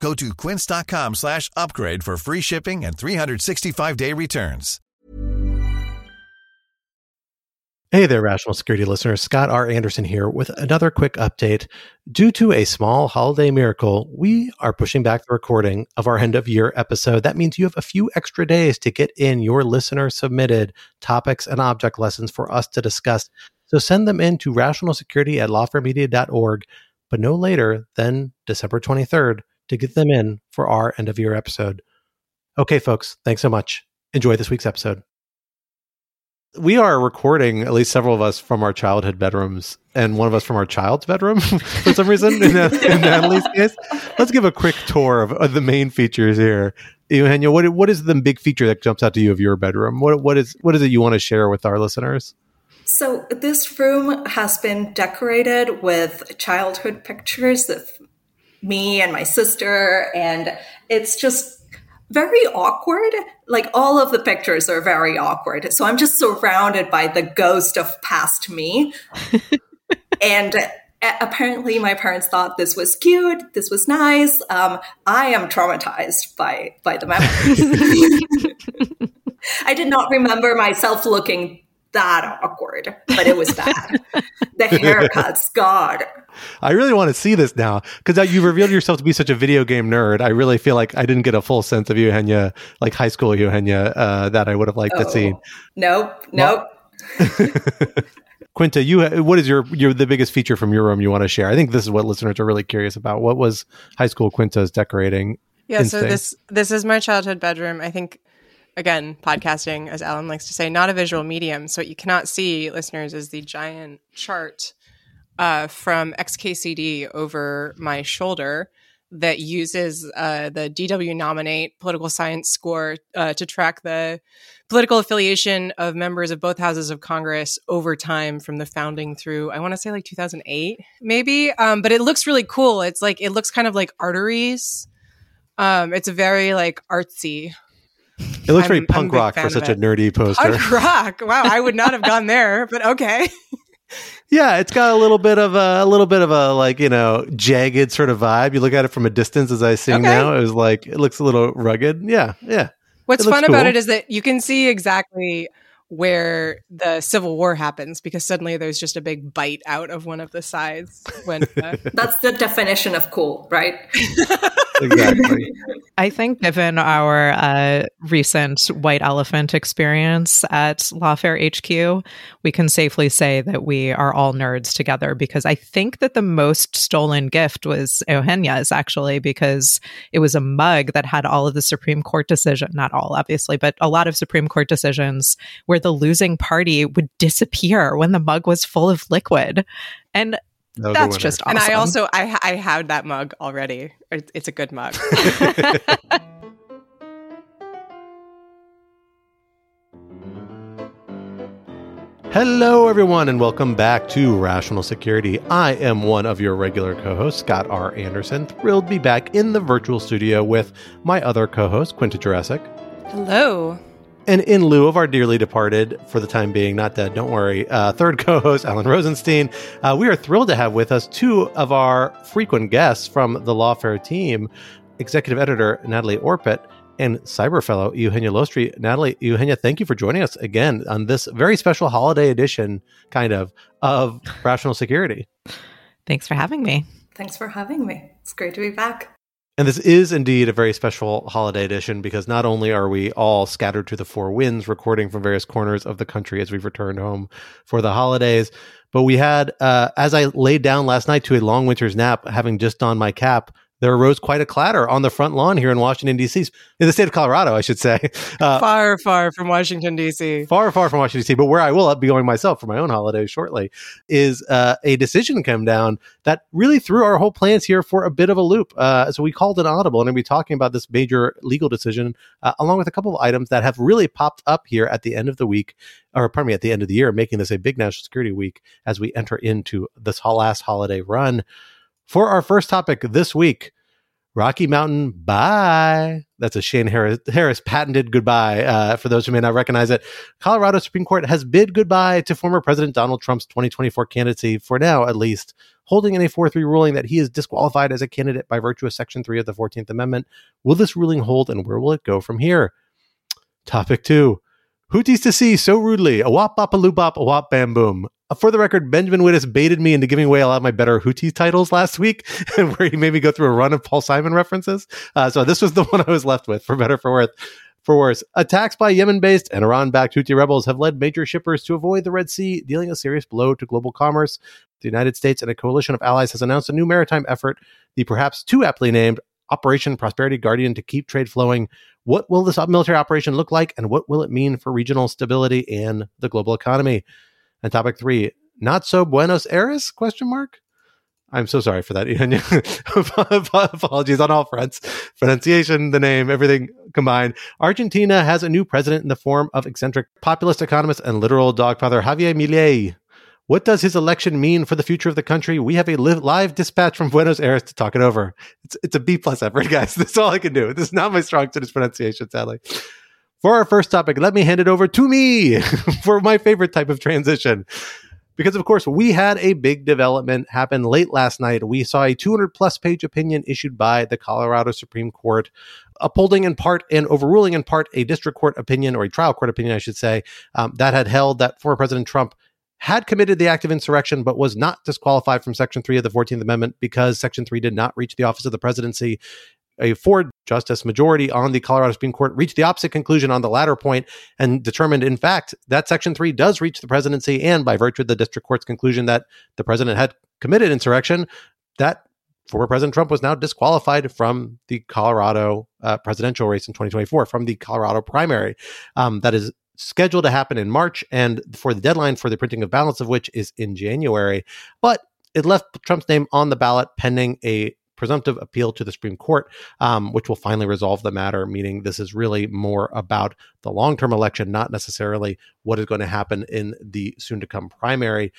Go to quince.com slash upgrade for free shipping and 365-day returns. Hey there, Rational Security listeners. Scott R. Anderson here with another quick update. Due to a small holiday miracle, we are pushing back the recording of our end of year episode. That means you have a few extra days to get in your listener submitted topics and object lessons for us to discuss. So send them in to rationalsecurity at lawfaremedia.org, but no later than December 23rd to get them in for our end of year episode. Okay, folks, thanks so much. Enjoy this week's episode we are recording at least several of us from our childhood bedrooms and one of us from our child's bedroom for some reason in, in Natalie's case. Let's give a quick tour of, of, the main features here. Eugenia, what what is the big feature that jumps out to you of your bedroom? What what is what is it you want to share with our listeners? So this room has been decorated with childhood pictures of me and my sister and it's just very awkward. Like all of the pictures are very awkward. So I'm just surrounded by the ghost of past me. and apparently my parents thought this was cute this was nice um, i am traumatized by by the memories i did not remember myself looking that awkward, but it was bad. the haircuts, God. I really want to see this now because you revealed yourself to be such a video game nerd. I really feel like I didn't get a full sense of you, Eugenia, like high school Eugenia, uh, that I would have liked oh, to see. Nope, nope. Quinta, you what is your your the biggest feature from your room you want to share? I think this is what listeners are really curious about. What was high school Quinta's decorating? Yeah, instinct? so this this is my childhood bedroom. I think again, podcasting, as Alan likes to say, not a visual medium. So what you cannot see, listeners, is the giant chart uh, from XKCD over my shoulder that uses uh, the DW Nominate political science score uh, to track the political affiliation of members of both houses of Congress over time from the founding through, I want to say like 2008, maybe. Um, but it looks really cool. It's like, it looks kind of like arteries. Um, it's very like artsy it looks I'm, very punk rock for such a nerdy poster. Punk rock. Wow, I would not have gone there, but okay. yeah, it's got a little bit of a, a, little bit of a like you know jagged sort of vibe. You look at it from a distance, as I see okay. now. It was like it looks a little rugged. Yeah, yeah. What's fun cool. about it is that you can see exactly where the Civil War happens because suddenly there's just a big bite out of one of the sides. When uh, that's the definition of cool, right? Exactly. I think, given our uh, recent white elephant experience at Lawfare HQ, we can safely say that we are all nerds together because I think that the most stolen gift was Eugenia's actually, because it was a mug that had all of the Supreme Court decision, not all, obviously, but a lot of Supreme Court decisions where the losing party would disappear when the mug was full of liquid. And that's just awesome. And I also I I had that mug already. It's a good mug. Hello, everyone, and welcome back to Rational Security. I am one of your regular co hosts, Scott R. Anderson. Thrilled to be back in the virtual studio with my other co host, Quinta Jurecic. Hello. And in lieu of our dearly departed, for the time being, not dead, don't worry, uh, third co host, Alan Rosenstein, uh, we are thrilled to have with us two of our frequent guests from the Lawfare team executive editor Natalie Orpett and cyber fellow Eugenia Lostri. Natalie, Eugenia, thank you for joining us again on this very special holiday edition, kind of, of Rational Security. Thanks for having me. Thanks for having me. It's great to be back. And this is indeed a very special holiday edition because not only are we all scattered to the four winds, recording from various corners of the country as we've returned home for the holidays, but we had, uh, as I laid down last night to a long winter's nap, having just donned my cap, there arose quite a clatter on the front lawn here in Washington, D.C., in the state of Colorado, I should say. Uh, far, far from Washington, D.C. Far, far from Washington, D.C., but where I will be going myself for my own holiday shortly is uh, a decision come down that really threw our whole plans here for a bit of a loop. Uh, so we called an audible and we'll be talking about this major legal decision, uh, along with a couple of items that have really popped up here at the end of the week, or pardon me, at the end of the year, making this a big national security week as we enter into this last holiday run. For our first topic this week, Rocky Mountain, bye. That's a Shane Harris, Harris patented goodbye. Uh, for those who may not recognize it, Colorado Supreme Court has bid goodbye to former President Donald Trump's 2024 candidacy, for now at least, holding in a 4 3 ruling that he is disqualified as a candidate by virtue of Section 3 of the 14th Amendment. Will this ruling hold and where will it go from here? Topic two Houthis to Sea so rudely. A wop bop a loop bop a wop bam boom. Uh, for the record, Benjamin Wittes baited me into giving away a lot of my better Houthis titles last week, where he made me go through a run of Paul Simon references. Uh, so this was the one I was left with, for better for worse. For worse, attacks by Yemen-based and Iran-backed Houthi rebels have led major shippers to avoid the Red Sea, dealing a serious blow to global commerce. The United States and a coalition of allies has announced a new maritime effort, the perhaps too aptly named Operation Prosperity Guardian, to keep trade flowing. What will this military operation look like, and what will it mean for regional stability and the global economy? And topic three, not so Buenos Aires? Question mark. I'm so sorry for that. Apologies on all fronts. Pronunciation, the name, everything combined. Argentina has a new president in the form of eccentric populist economist and literal dogfather Javier Milei. What does his election mean for the future of the country? We have a live dispatch from Buenos Aires to talk it over. It's, it's a B plus effort, guys. That's all I can do. This is not my strong suit, pronunciation, sadly. For our first topic, let me hand it over to me for my favorite type of transition. Because, of course, we had a big development happen late last night. We saw a 200 plus page opinion issued by the Colorado Supreme Court, upholding in part and overruling in part a district court opinion or a trial court opinion, I should say, um, that had held that former President Trump had committed the act of insurrection, but was not disqualified from Section 3 of the 14th Amendment because Section 3 did not reach the office of the presidency a four justice majority on the Colorado Supreme Court reached the opposite conclusion on the latter point and determined, in fact, that Section 3 does reach the presidency. And by virtue of the district court's conclusion that the president had committed insurrection, that former President Trump was now disqualified from the Colorado uh, presidential race in 2024, from the Colorado primary. Um, that is scheduled to happen in March, and for the deadline for the printing of ballots of which is in January. But it left Trump's name on the ballot pending a presumptive appeal to the Supreme Court, um, which will finally resolve the matter, meaning this is really more about the long term election, not necessarily what is going to happen in the soon to come primary.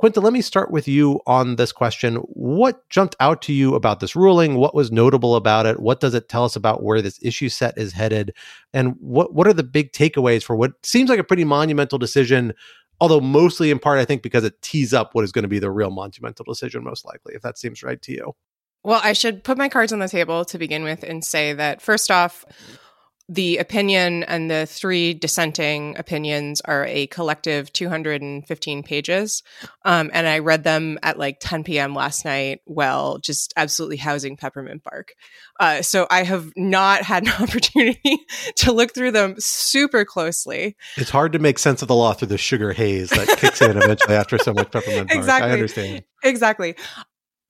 Quinta, let me start with you on this question. What jumped out to you about this ruling? What was notable about it? What does it tell us about where this issue set is headed? And what, what are the big takeaways for what seems like a pretty monumental decision although mostly in part, I think, because it tees up what is going to be the real monumental decision, most likely, if that seems right to you. Well, I should put my cards on the table to begin with and say that first off, the opinion and the three dissenting opinions are a collective 215 pages. Um, and I read them at like 10 p.m. last night while just absolutely housing peppermint bark. Uh, so I have not had an opportunity to look through them super closely. It's hard to make sense of the law through the sugar haze that kicks in eventually after so much peppermint bark. Exactly. I understand. Exactly.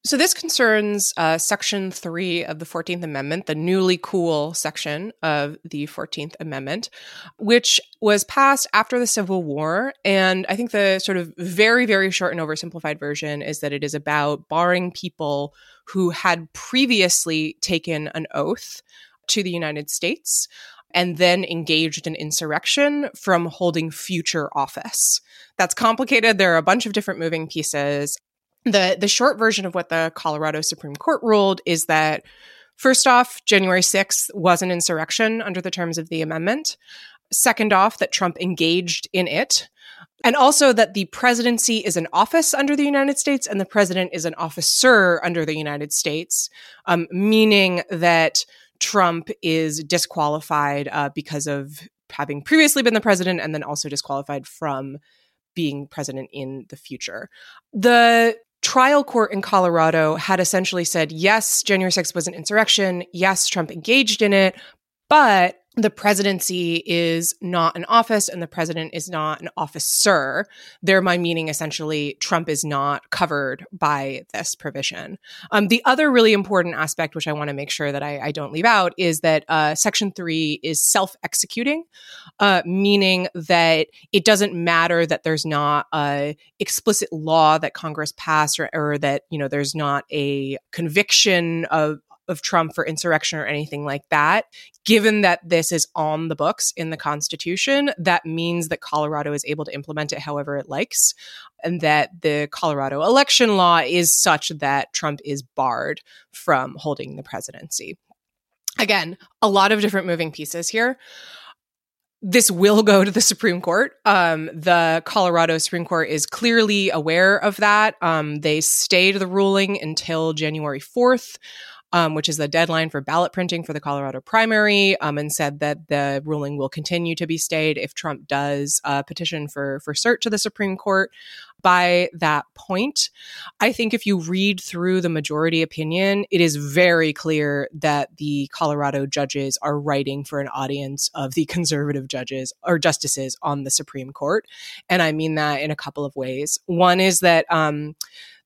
So this concerns uh, Section 3 of the 14th Amendment, the newly cool section of the 14th Amendment, which was passed after the Civil War. And I think the sort of very, very short and oversimplified version is that it is about barring people who had previously taken an oath to the United States and then engaged in insurrection from holding future office. That's complicated. There are a bunch of different moving pieces the the short version of what the Colorado Supreme Court ruled is that first off, January 6th was an insurrection under the terms of the amendment. Second off, that Trump engaged in it. And also that the presidency is an office under the United States and the president is an officer under the United States, um, meaning that Trump is disqualified uh, because of having previously been the president and then also disqualified from being president in the future. The trial court in Colorado had essentially said, yes, January 6th was an insurrection. Yes, Trump engaged in it. But the presidency is not an office and the president is not an officer. There, my meaning essentially, Trump is not covered by this provision. Um, the other really important aspect, which I want to make sure that I, I, don't leave out, is that uh, Section 3 is self executing, uh, meaning that it doesn't matter that there's not a explicit law that Congress passed or, or that, you know, there's not a conviction of, of Trump for insurrection or anything like that. Given that this is on the books in the Constitution, that means that Colorado is able to implement it however it likes, and that the Colorado election law is such that Trump is barred from holding the presidency. Again, a lot of different moving pieces here this will go to the Supreme Court. Um, the Colorado Supreme Court is clearly aware of that. Um, they stayed the ruling until January 4th um, which is the deadline for ballot printing for the Colorado primary, um, and said that the ruling will continue to be stayed if Trump does uh, petition for for cert to the Supreme Court. By that point, I think if you read through the majority opinion, it is very clear that the Colorado judges are writing for an audience of the conservative judges or justices on the Supreme Court, and I mean that in a couple of ways. One is that um,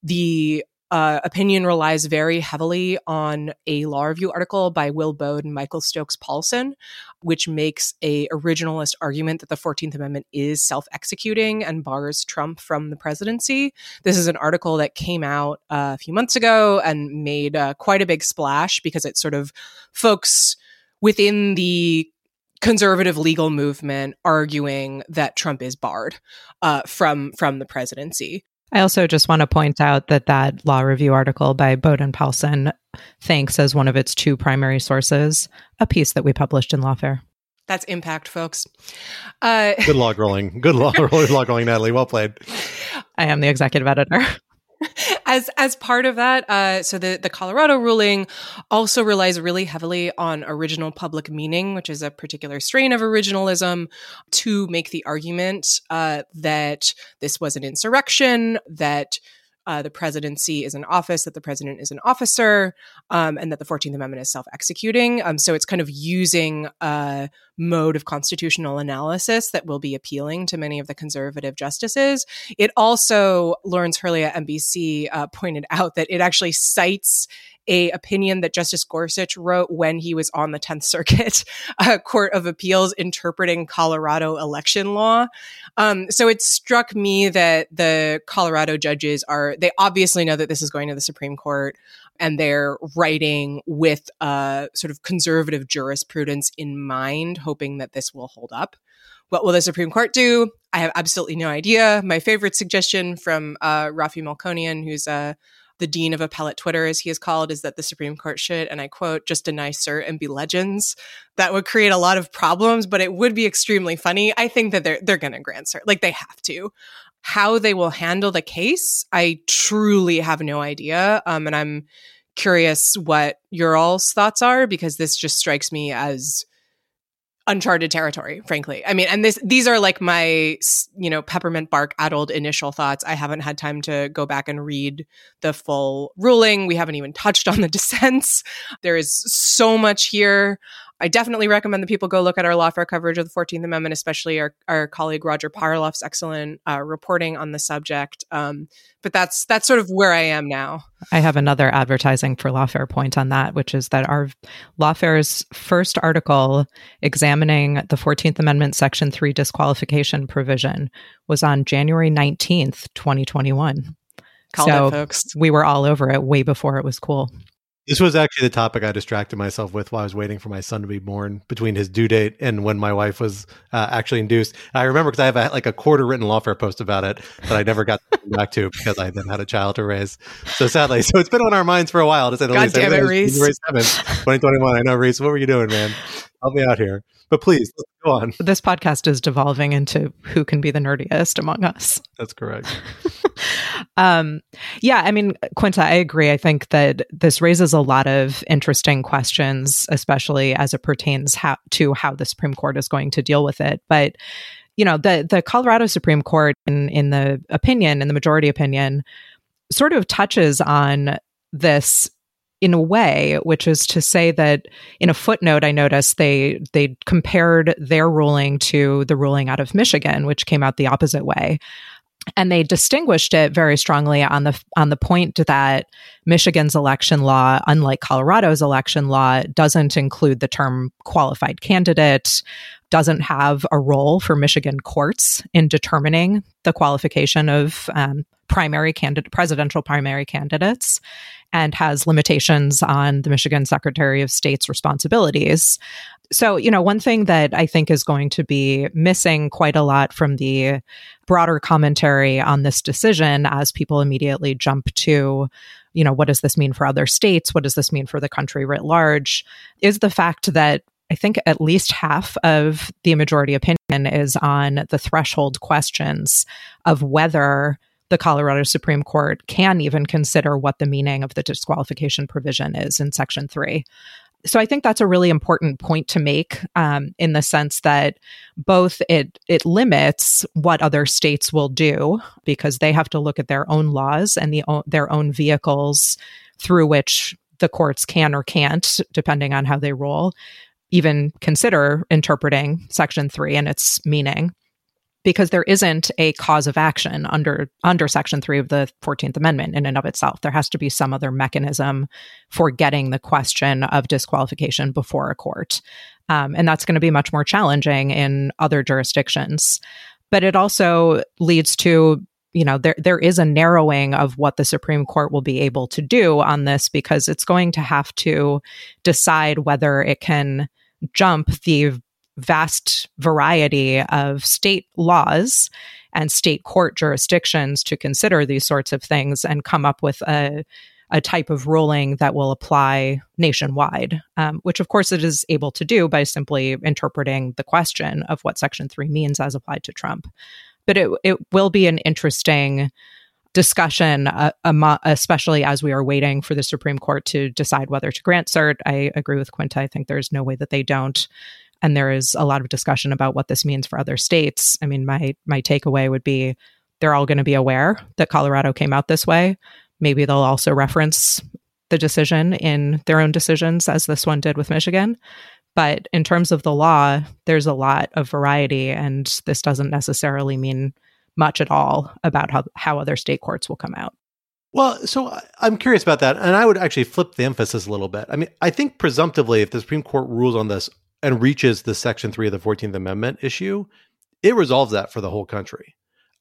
the uh, opinion relies very heavily on a law review article by Will Baude and Michael Stokes Paulsen, which makes a originalist argument that the 14th Amendment is self-executing and bars Trump from the presidency. This is an article that came out uh, a few months ago and made uh, quite a big splash because it sort of folks within the conservative legal movement arguing that Trump is barred uh, from from the presidency. I also just want to point out that that law review article by Baude and Paulsen thanks as one of its two primary sources a piece that we published in Lawfare. That's impact, folks. Uh, Good log rolling. Good log, log rolling, Natalie. Well played. I am the executive editor. as as part of that, uh, so the the Colorado ruling also relies really heavily on original public meaning, which is a particular strain of originalism, to make the argument uh, that this was an insurrection, that uh, the presidency is an office, that the president is an officer, um, and that the 14th Amendment is self executing. Um, so it's kind of using a mode of constitutional analysis that will be appealing to many of the conservative justices. It also, Lawrence Hurley at NBC uh, pointed out that it actually cites a opinion that Justice Gorsuch wrote when he was on the 10th Circuit uh, Court of Appeals interpreting Colorado election law. Um, so it struck me that the Colorado judges are, they obviously know that this is going to the Supreme Court and they're writing with a sort of conservative jurisprudence in mind, hoping that this will hold up. What will the Supreme Court do? I have absolutely no idea. My favorite suggestion from uh, Rafi Melkonian, who's a the dean of appellate Twitter, as he is called, is that the Supreme Court should, and I quote, just deny cert and be legends. That would create a lot of problems, but it would be extremely funny. I think that they're they're going to grant cert, like they have to. How they will handle the case, I truly have no idea, um, and I'm curious what your all's thoughts are because this just strikes me as uncharted territory frankly. I mean and this these are like my you know peppermint bark addled initial thoughts. I haven't had time to go back and read the full ruling. We haven't even touched on the dissents. There is so much here I definitely recommend that people go look at our lawfare coverage of the 14th Amendment, especially our, our colleague Roger Parloff's excellent uh, reporting on the subject. Um, but that's that's sort of where I am now. I have another advertising for Lawfare point on that, which is that our Lawfare's first article examining the 14th Amendment Section 3 disqualification provision was on January 19th, 2021. Called so it, folks. We were all over it way before it was cool. This was actually the topic I distracted myself with while I was waiting for my son to be born between his due date and when my wife was uh, actually induced. And I remember because I have a, like a quarter written lawfare post about it that I never got back to because I then had a child to raise. So sadly, so it's been on our minds for a while to say the God least. damn it, Reese. 2021. I know, Reese. What were you doing, man? Help me out here. But please, go on. This podcast is devolving into who can be the nerdiest among us. That's correct. um, yeah, I mean, Quinta, I agree. I think that this raises a lot of interesting questions, especially as it pertains how, to how the Supreme Court is going to deal with it. But you know, the the Colorado Supreme Court, in in the opinion, in the majority opinion, sort of touches on this in a way, which is to say that in a footnote, I noticed they they compared their ruling to the ruling out of Michigan, which came out the opposite way. And they distinguished it very strongly on the on the point that Michigan's election law, unlike Colorado's election law, doesn't include the term qualified candidate, doesn't have a role for Michigan courts in determining the qualification of um, primary candidate presidential primary candidates and has limitations on the Michigan Secretary of State's responsibilities. So, you know, one thing that I think is going to be missing quite a lot from the broader commentary on this decision as people immediately jump to, you know, what does this mean for other states? What does this mean for the country writ large? Is the fact that I think at least half of the majority opinion is on the threshold questions of whether the Colorado Supreme Court can even consider what the meaning of the disqualification provision is in Section 3. So I think that's a really important point to make um, in the sense that both it it limits what other states will do because they have to look at their own laws and the their own vehicles through which the courts can or can't, depending on how they rule, even consider interpreting Section 3 and its meaning because there isn't a cause of action under under section 3 of the 14th amendment in and of itself. There has to be some other mechanism for getting the question of disqualification before a court. Um, and that's going to be much more challenging in other jurisdictions. But it also leads to you know there there is a narrowing of what the supreme court will be able to do on this because it's going to have to decide whether it can jump the vast variety of state laws and state court jurisdictions to consider these sorts of things and come up with a, a type of ruling that will apply nationwide, um, which of course it is able to do by simply interpreting the question of what Section 3 means as applied to Trump. But it, it will be an interesting discussion, uh, especially as we are waiting for the Supreme Court to decide whether to grant cert. I agree with Quinta. I think there's no way that they don't and there is a lot of discussion about what this means for other states. I mean, my my takeaway would be they're all going to be aware that Colorado came out this way. Maybe they'll also reference the decision in their own decisions, as this one did with Michigan. But in terms of the law, there's a lot of variety, and this doesn't necessarily mean much at all about how, how other state courts will come out. Well, so I'm curious about that. And I would actually flip the emphasis a little bit. I mean, I think presumptively, if the Supreme Court rules on this and reaches the Section 3 of the 14th Amendment issue, it resolves that for the whole country.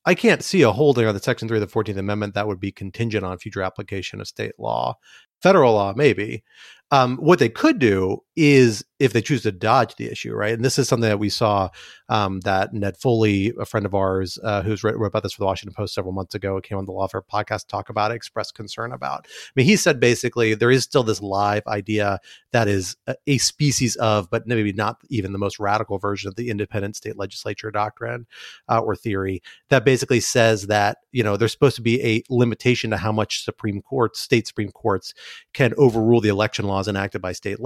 I can't see a holding on the Section 3 of the 14th Amendment that would be contingent on future application of state law. Federal law, maybe. Um, what they could do is if they choose to dodge the issue, right? And this is something that we saw um, that Ned Foley, a friend of ours, uh, who's wrote, wrote, about this for the Washington Post several months ago, came on the Lawfare podcast to talk about it, expressed concern about. I mean, he said basically there is still this live idea that is a, a species of, but maybe not even the most radical version of the independent state legislature doctrine uh, or theory that basically says that you know there's supposed to be a limitation to how much Supreme Courts, state Supreme Courts, can overrule the election laws enacted by state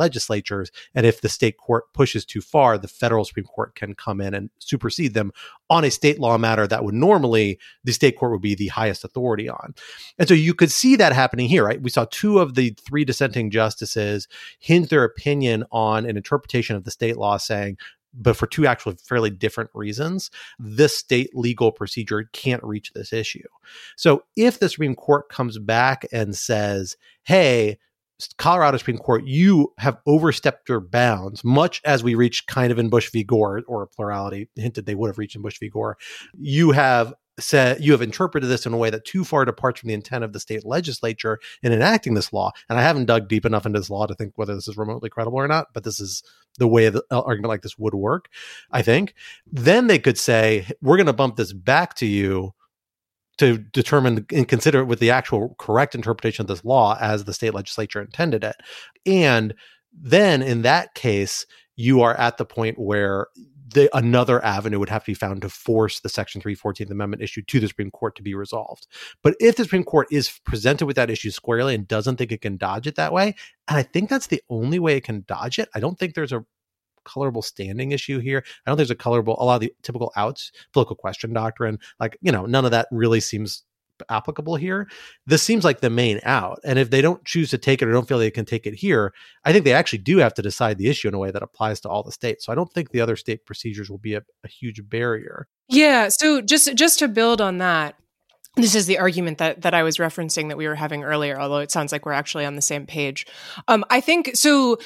legislatures. And if the state court pushes too far, the federal Supreme Court can come in and supersede them on a state law matter that would normally the state court would be the highest authority on. And so you could see that happening here, right? We saw two of the three dissenting justices hinge their opinion on an interpretation of the state law saying, but for two actually fairly different reasons, this state legal procedure can't reach this issue. So if the Supreme Court comes back and says, hey, Colorado Supreme Court, you have overstepped your bounds, much as we reached kind of in Bush v. Gore, or a plurality hinted they would have reached in Bush v. Gore. You have said you have interpreted this in a way that too far departs from the intent of the state legislature in enacting this law. And I haven't dug deep enough into this law to think whether this is remotely credible or not, but this is the way the uh, argument like this would work, I think. Then they could say, we're going to bump this back to you to determine and consider it with the actual correct interpretation of this law as the state legislature intended it. And then in that case, you are at the point where the, another avenue would have to be found to force the Section 314th Amendment issue to the Supreme Court to be resolved. But if the Supreme Court is presented with that issue squarely and doesn't think it can dodge it that way, and I think that's the only way it can dodge it, I don't think there's a colorable standing issue here. I don't think there's a colorable, a lot of the typical outs, political question doctrine, like, you know, none of that really seems applicable here. This seems like the main out. And if they don't choose to take it or don't feel they can take it here, I think they actually do have to decide the issue in a way that applies to all the states. So I don't think the other state procedures will be a, a huge barrier. Yeah. So just just to build on that, this is the argument that that I was referencing that we were having earlier, although it sounds like we're actually on the same page. Um, I think so.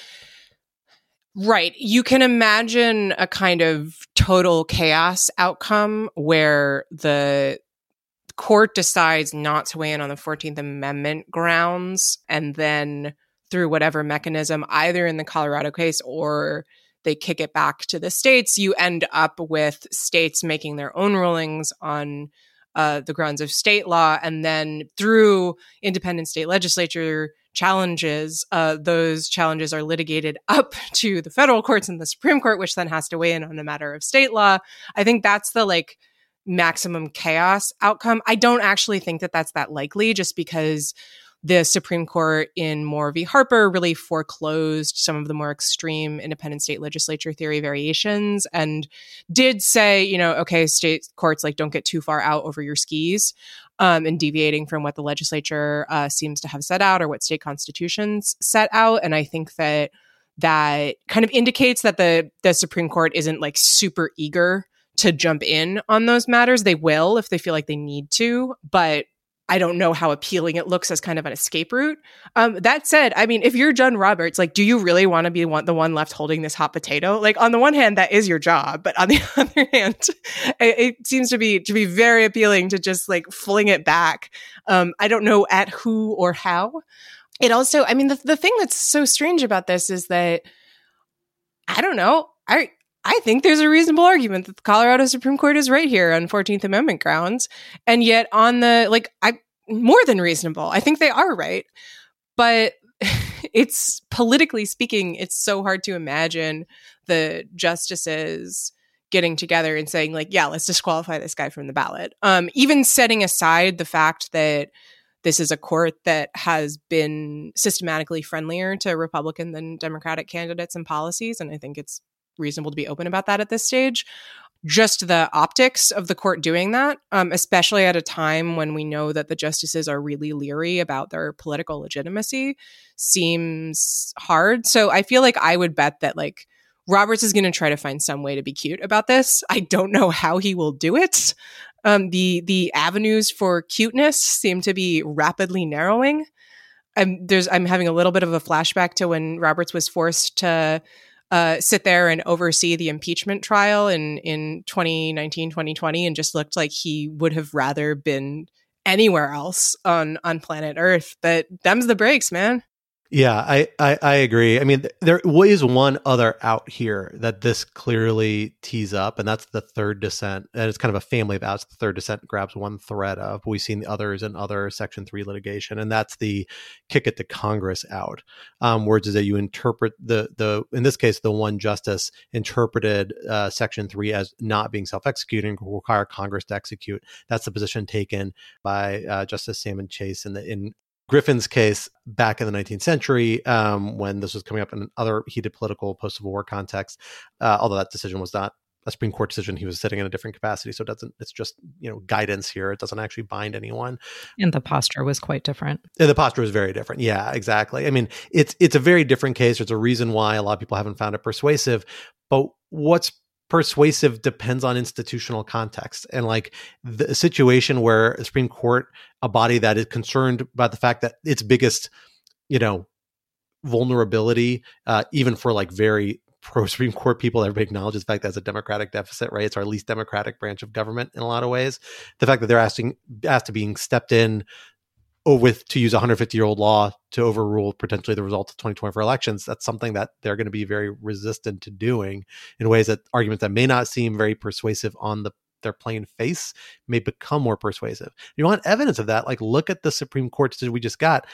Right. You can imagine a kind of total chaos outcome where the court decides not to weigh in on the 14th Amendment grounds and then through whatever mechanism, either in the Colorado case or they kick it back to the states, you end up with states making their own rulings on uh, the grounds of state law. And then through independent state legislature challenges, uh, those challenges are litigated up to the federal courts and the Supreme Court, which then has to weigh in on a matter of state law. I think that's the like maximum chaos outcome. I don't actually think that that's that likely just because the Supreme Court in Moore v. Harper really foreclosed some of the more extreme independent state legislature theory variations and did say, you know, okay, state courts like don't get too far out over your skis um, and deviating from what the legislature uh, seems to have set out or what state constitutions set out. And I think that that kind of indicates that the the Supreme Court isn't like super eager to jump in on those matters. They will if they feel like they need to, but I don't know how appealing it looks as kind of an escape route. Um, that said, I mean, if you're John Roberts, like, do you really want to be one, the one left holding this hot potato? Like, on the one hand, that is your job, but on the other hand, it, it seems to be to be very appealing to just like fling it back. Um, I don't know at who or how. It also, I mean, the the thing that's so strange about this is that I don't know. I I think there's a reasonable argument that the Colorado Supreme Court is right here on 14th Amendment grounds. And yet, on the, like, I, more than reasonable. I think they are right. But it's politically speaking, it's so hard to imagine the justices getting together and saying, like, yeah, let's disqualify this guy from the ballot. Um, even setting aside the fact that this is a court that has been systematically friendlier to Republican than Democratic candidates and policies. And I think it's reasonable to be open about that at this stage. Just the optics of the court doing that, um, especially at a time when we know that the justices are really leery about their political legitimacy, seems hard. So I feel like I would bet that like Roberts is going to try to find some way to be cute about this. I don't know how he will do it. Um, the the avenues for cuteness seem to be rapidly narrowing. I'm there's I'm having a little bit of a flashback to when Roberts was forced to uh, sit there and oversee the impeachment trial in in 2019 2020 and just looked like he would have rather been anywhere else on on planet earth. But them's the breaks man yeah, I, I, I agree. I mean, there is one other out here that this clearly tees up, and that's the third dissent. And it's kind of a family of outs. The third dissent grabs one thread of. We've seen the others in other Section 3 litigation, and that's the kick it to Congress out. Um, words is that you interpret the, the in this case, the one justice interpreted uh, Section 3 as not being self executing, require Congress to execute. That's the position taken by uh, Justice Salmon Chase in the in Griffin's case back in the 19th century, um, when this was coming up in other heated political post Civil War context, uh, although that decision was not a Supreme Court decision, he was sitting in a different capacity. So it doesn't, it's just, you know, guidance here. It doesn't actually bind anyone. And the posture was quite different. And the posture was very different. Yeah, exactly. I mean, it's, it's a very different case. There's a reason why a lot of people haven't found it persuasive. But what's persuasive depends on institutional context and like the situation where supreme court a body that is concerned about the fact that its biggest you know vulnerability uh, even for like very pro Supreme Court people, everybody acknowledges the fact that it's a democratic deficit, right? It's our least democratic branch of government in a lot of ways. The fact that they're asking asked to being stepped in with to use a 150 year old law to overrule potentially the results of 2024 elections that's something that they're going to be very resistant to doing in ways that arguments that may not seem very persuasive on the their plain face may become more persuasive. You want evidence of that like look at the supreme court decision we just got.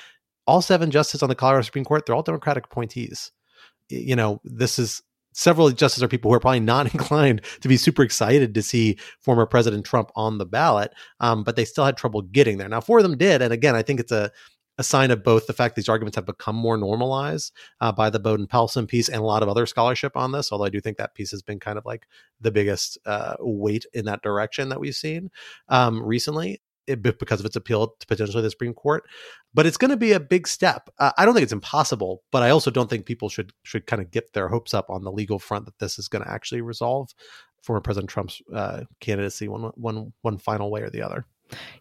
All seven justices on the colorado supreme court they're all democratic appointees. You know this is several justices are people who are probably not inclined to be super excited to see former President Trump on the ballot, um, but they still had trouble getting there. Now, four of them did, and again, I think it's a a sign of both the fact these arguments have become more normalized uh, by the Baude and Paulsen piece and a lot of other scholarship on this. Although I do think that piece has been kind of like the biggest uh, weight in that direction that we've seen um, recently. It, because of its appeal to potentially the Supreme Court. But it's going to be a big step. Uh, I don't think it's impossible, but I also don't think people should should kind of get their hopes up on the legal front that this is going to actually resolve former President Trump's uh, candidacy one one one final way or the other.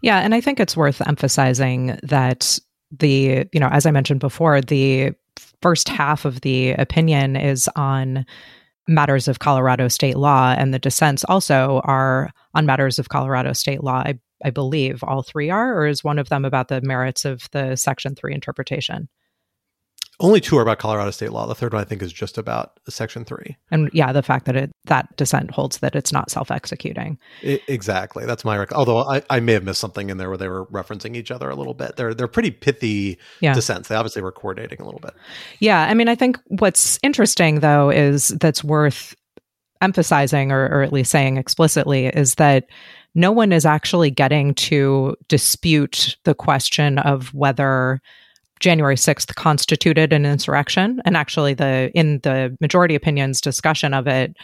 Yeah, and I think it's worth emphasizing that the you know as I mentioned before, the first half of the opinion is on matters of Colorado state law, and the dissents also are on matters of Colorado state law. I, I believe all three are, or is one of them about the merits of the Section 3 interpretation? Only two are about Colorado state law. The third one, I think, is just about Section 3. And yeah, the fact that it that dissent holds that it's not self executing. Exactly. That's my rec- Although I, I may have missed something in there where they were referencing each other a little bit. They're, they're pretty pithy yeah. dissents. They obviously were coordinating a little bit. Yeah. I mean, I think what's interesting, though, is that's worth emphasizing or, or at least saying explicitly is that no one is actually getting to dispute the question of whether January 6th constituted an insurrection. And actually, the in the majority opinions discussion of it,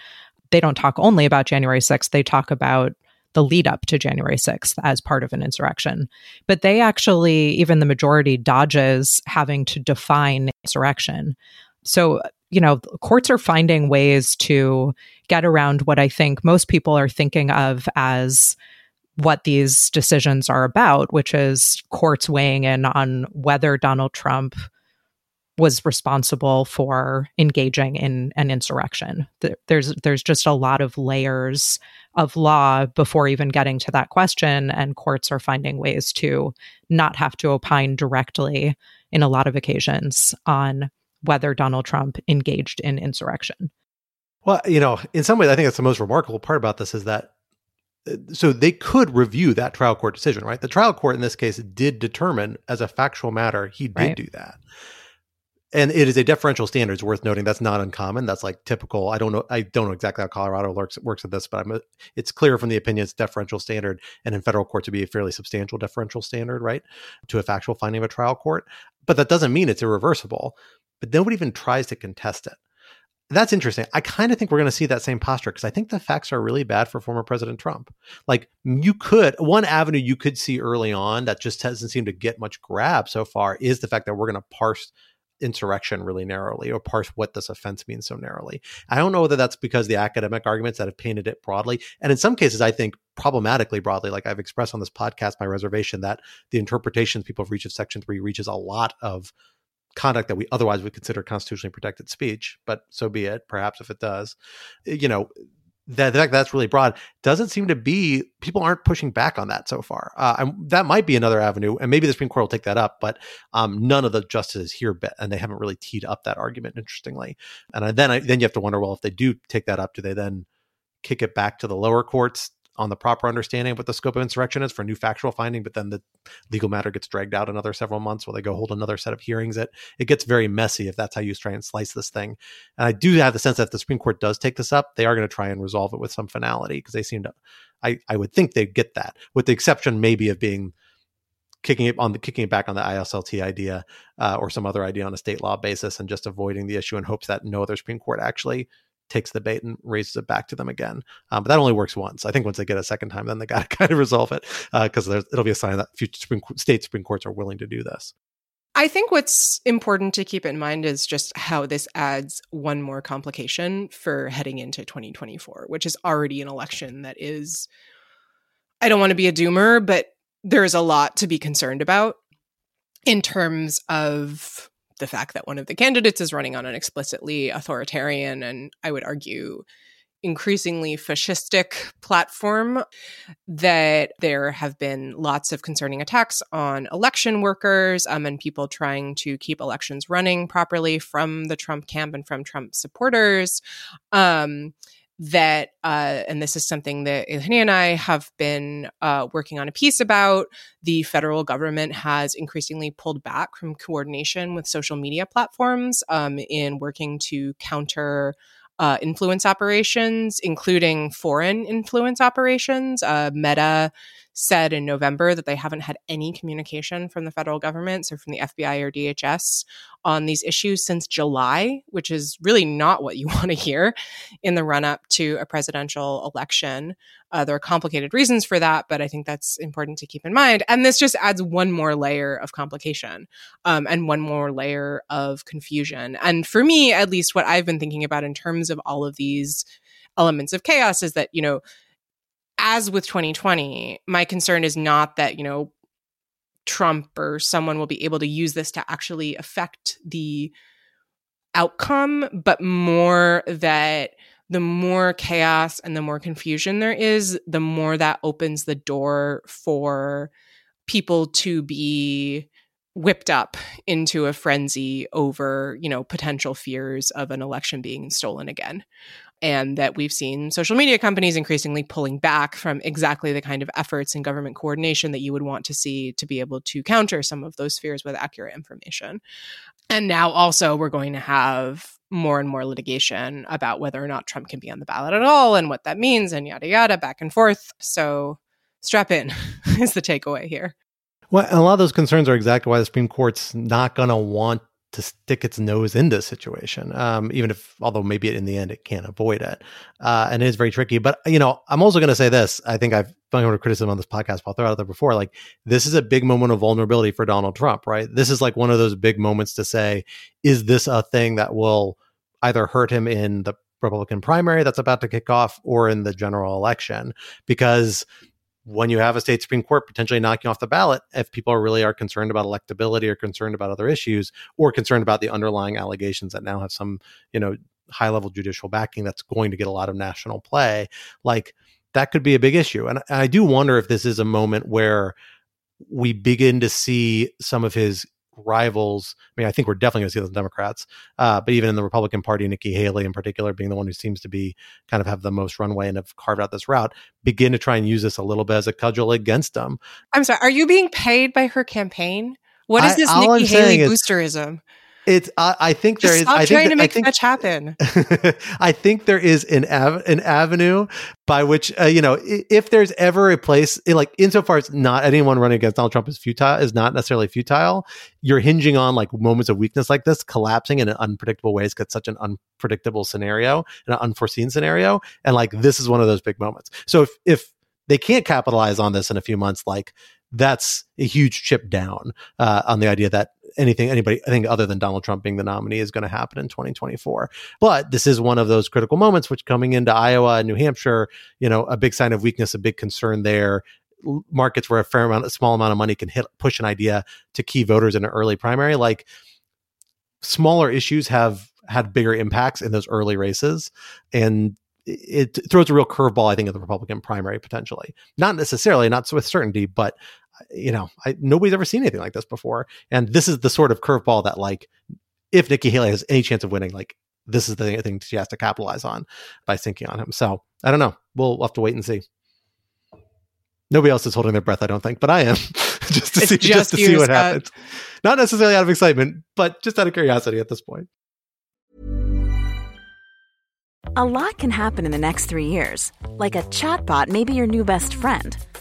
they don't talk only about January 6th, they talk about the lead up to January 6th as part of an insurrection. But they actually, even the majority, dodges having to define insurrection. So, you know, courts are finding ways to get around what I think most people are thinking of as what these decisions are about, which is courts weighing in on whether Donald Trump was responsible for engaging in an insurrection. There's there's just a lot of layers of law before even getting to that question, and courts are finding ways to not have to opine directly in a lot of occasions on whether Donald Trump engaged in insurrection. Well, you know, in some ways, I think that's the most remarkable part about this is that uh, so they could review that trial court decision, right? The trial court in this case did determine as a factual matter he did right. do that. And it is a deferential standard. It's worth noting that's not uncommon. That's like typical. I don't know. I don't know exactly how Colorado works works at this, but I'm. It's clear from the opinion it's deferential standard, and in federal court to be a fairly substantial deferential standard, right, to a factual finding of a trial court. But that doesn't mean it's irreversible. But nobody even tries to contest it that's interesting. I kind of think we're going to see that same posture because I think the facts are really bad for former President Trump. Like you could, one avenue you could see early on that just doesn't seem to get much grab so far is the fact that we're going to parse insurrection really narrowly or parse what this offense means so narrowly. I don't know whether that's because the academic arguments that have painted it broadly. And in some cases, I think problematically broadly, like I've expressed on this podcast, my reservation that the interpretations people have reached of Section 3 reaches a lot of conduct that we otherwise would consider constitutionally protected speech, but so be it. Perhaps if it does, eh, you know, that the fact that that's really broad doesn't seem to be people aren't pushing back on that so far. Uh, and that might be another avenue, and maybe the Supreme Court will take that up. But um, none of the justices here and they haven't really teed up that argument. Interestingly, and then I, then you have to wonder, well, if they do take that up, do they then kick it back to the lower courts on the proper understanding of what the scope of insurrection is for a new factual finding, but then the legal matter gets dragged out another several months while they go hold another set of hearings. It it gets very messy if that's how you try and slice this thing. And I do have the sense that if the Supreme Court does take this up, they are going to try and resolve it with some finality because they seem to. I I would think they'd get that, with the exception maybe of being kicking it on the kicking it back on the ISLT idea uh, or some other idea on a state law basis and just avoiding the issue in hopes that no other Supreme Court actually takes the bait and raises it back to them again. Um, but that only works once. I think once they get a second time, then they got to kind of resolve it because uh, it'll be a sign that future Supreme, state Supreme Courts are willing to do this. I think what's important to keep in mind is just how this adds one more complication for heading into 2024, which is already an election that is, I don't want to be a doomer, but there's a lot to be concerned about in terms of the fact that one of the candidates is running on an explicitly authoritarian and I would argue increasingly fascistic platform that there have been lots of concerning attacks on election workers um, and people trying to keep elections running properly from the Trump camp and from Trump supporters. Um, that, uh, and this is something that Ilhani and I have been uh, working on a piece about, the federal government has increasingly pulled back from coordination with social media platforms um, in working to counter uh, influence operations, including foreign influence operations. Uh, Meta said in November that they haven't had any communication from the federal government, so from the FBI or DHS, on these issues since July, which is really not what you want to hear in the run up to a presidential election. Uh, there are complicated reasons for that, but I think that's important to keep in mind. And this just adds one more layer of complication um, and one more layer of confusion. And for me, at least, what I've been thinking about in terms of all of these elements of chaos is that, you know, as with 2020, my concern is not that, you know, Trump or someone will be able to use this to actually affect the outcome, but more that the more chaos and the more confusion there is, the more that opens the door for people to be whipped up into a frenzy over, you know, potential fears of an election being stolen again and that we've seen social media companies increasingly pulling back from exactly the kind of efforts and government coordination that you would want to see to be able to counter some of those fears with accurate information. And now also we're going to have more and more litigation about whether or not Trump can be on the ballot at all and what that means and yada yada back and forth. So strap in is the takeaway here. Well, a lot of those concerns are exactly why the Supreme Court's not going to want to stick its nose in this situation, um, even if, although maybe in the end it can't avoid it. Uh, and it is very tricky. But, you know, I'm also going to say this. I think I've done a criticism on this podcast, I'll throw out there before. Like, this is a big moment of vulnerability for Donald Trump, right? This is like one of those big moments to say, is this a thing that will either hurt him in the Republican primary that's about to kick off or in the general election? Because when you have a state supreme court potentially knocking off the ballot if people are really are concerned about electability or concerned about other issues or concerned about the underlying allegations that now have some you know high level judicial backing that's going to get a lot of national play like that could be a big issue. And i do wonder if this is a moment where we begin to see some of his rivals. I mean, I think we're definitely going to see those Democrats, uh, but even in the Republican Party, Nikki Haley in particular, being the one who seems to be kind of have the most runway and have carved out this route, begin to try and use this a little bit as a cudgel against them. I'm sorry, are you being paid by her campaign? What is this I, Nikki Haley boosterism? It's. I, I think there Just is. Stop I trying think to make think, much happen. I think there is an av- an avenue by which uh, you know if there's ever a place like insofar as not anyone running against Donald Trump is futile is not necessarily futile. You're hinging on like moments of weakness like this collapsing in unpredictable ways because such an unpredictable scenario, an unforeseen scenario, and like this is one of those big moments. So if if they can't capitalize on this in a few months, like that's a huge chip down uh, on the idea that anything anybody I think other than Donald Trump being the nominee is going to happen in 2024. But this is one of those critical moments which coming into Iowa and New Hampshire, you know, a big sign of weakness, a big concern there. Markets where a fair amount, a small amount of money can hit push an idea to key voters in an early primary, like smaller issues have had bigger impacts in those early races, and it throws a real curveball, I think, at the Republican primary potentially. Not necessarily, not with certainty, but you know, I, nobody's ever seen anything like this before. And this is the sort of curveball that, like, if Nikki Haley has any chance of winning, like, this is the thing she has to capitalize on by sinking on him. So I don't know. We'll, we'll have to wait and see. Nobody else is holding their breath, I don't think, but I am just to it's see just, just to see what Scott. happens. Not necessarily out of excitement, but just out of curiosity at this point. A lot can happen in the next three years, like a chatbot may be your new best friend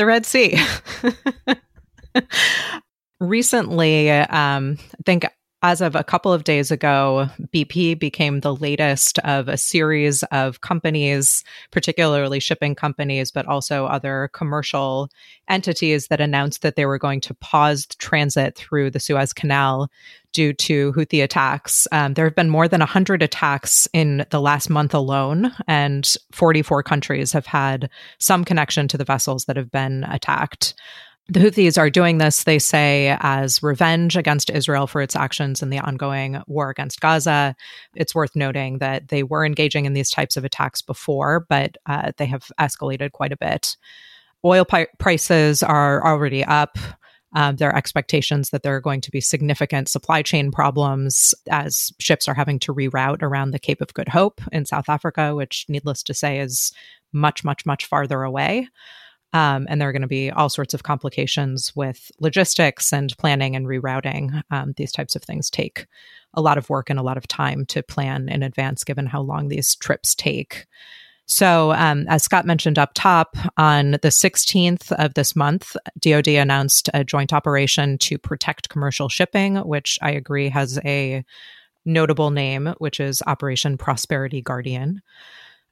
the Red Sea. Recently, um, I think as of a couple of days ago, BP became the latest of a series of companies, particularly shipping companies, but also other commercial entities that announced that they were going to pause transit through the Suez Canal due to Houthi attacks. Um, there have been more than 100 attacks in the last month alone, and 44 countries have had some connection to the vessels that have been attacked. The Houthis are doing this, they say, as revenge against Israel for its actions in the ongoing war against Gaza. It's worth noting that they were engaging in these types of attacks before, but uh, they have escalated quite a bit. Oil pi- prices are already up. Um, there are expectations that there are going to be significant supply chain problems as ships are having to reroute around the Cape of Good Hope in South Africa, which, needless to say, is much, much, much farther away. Um, and there are going to be all sorts of complications with logistics and planning and rerouting. Um, these types of things take a lot of work and a lot of time to plan in advance, given how long these trips take. So, um, as Scott mentioned up top, on the 16th of this month, DoD announced a joint operation to protect commercial shipping, which I agree has a notable name, which is Operation Prosperity Guardian.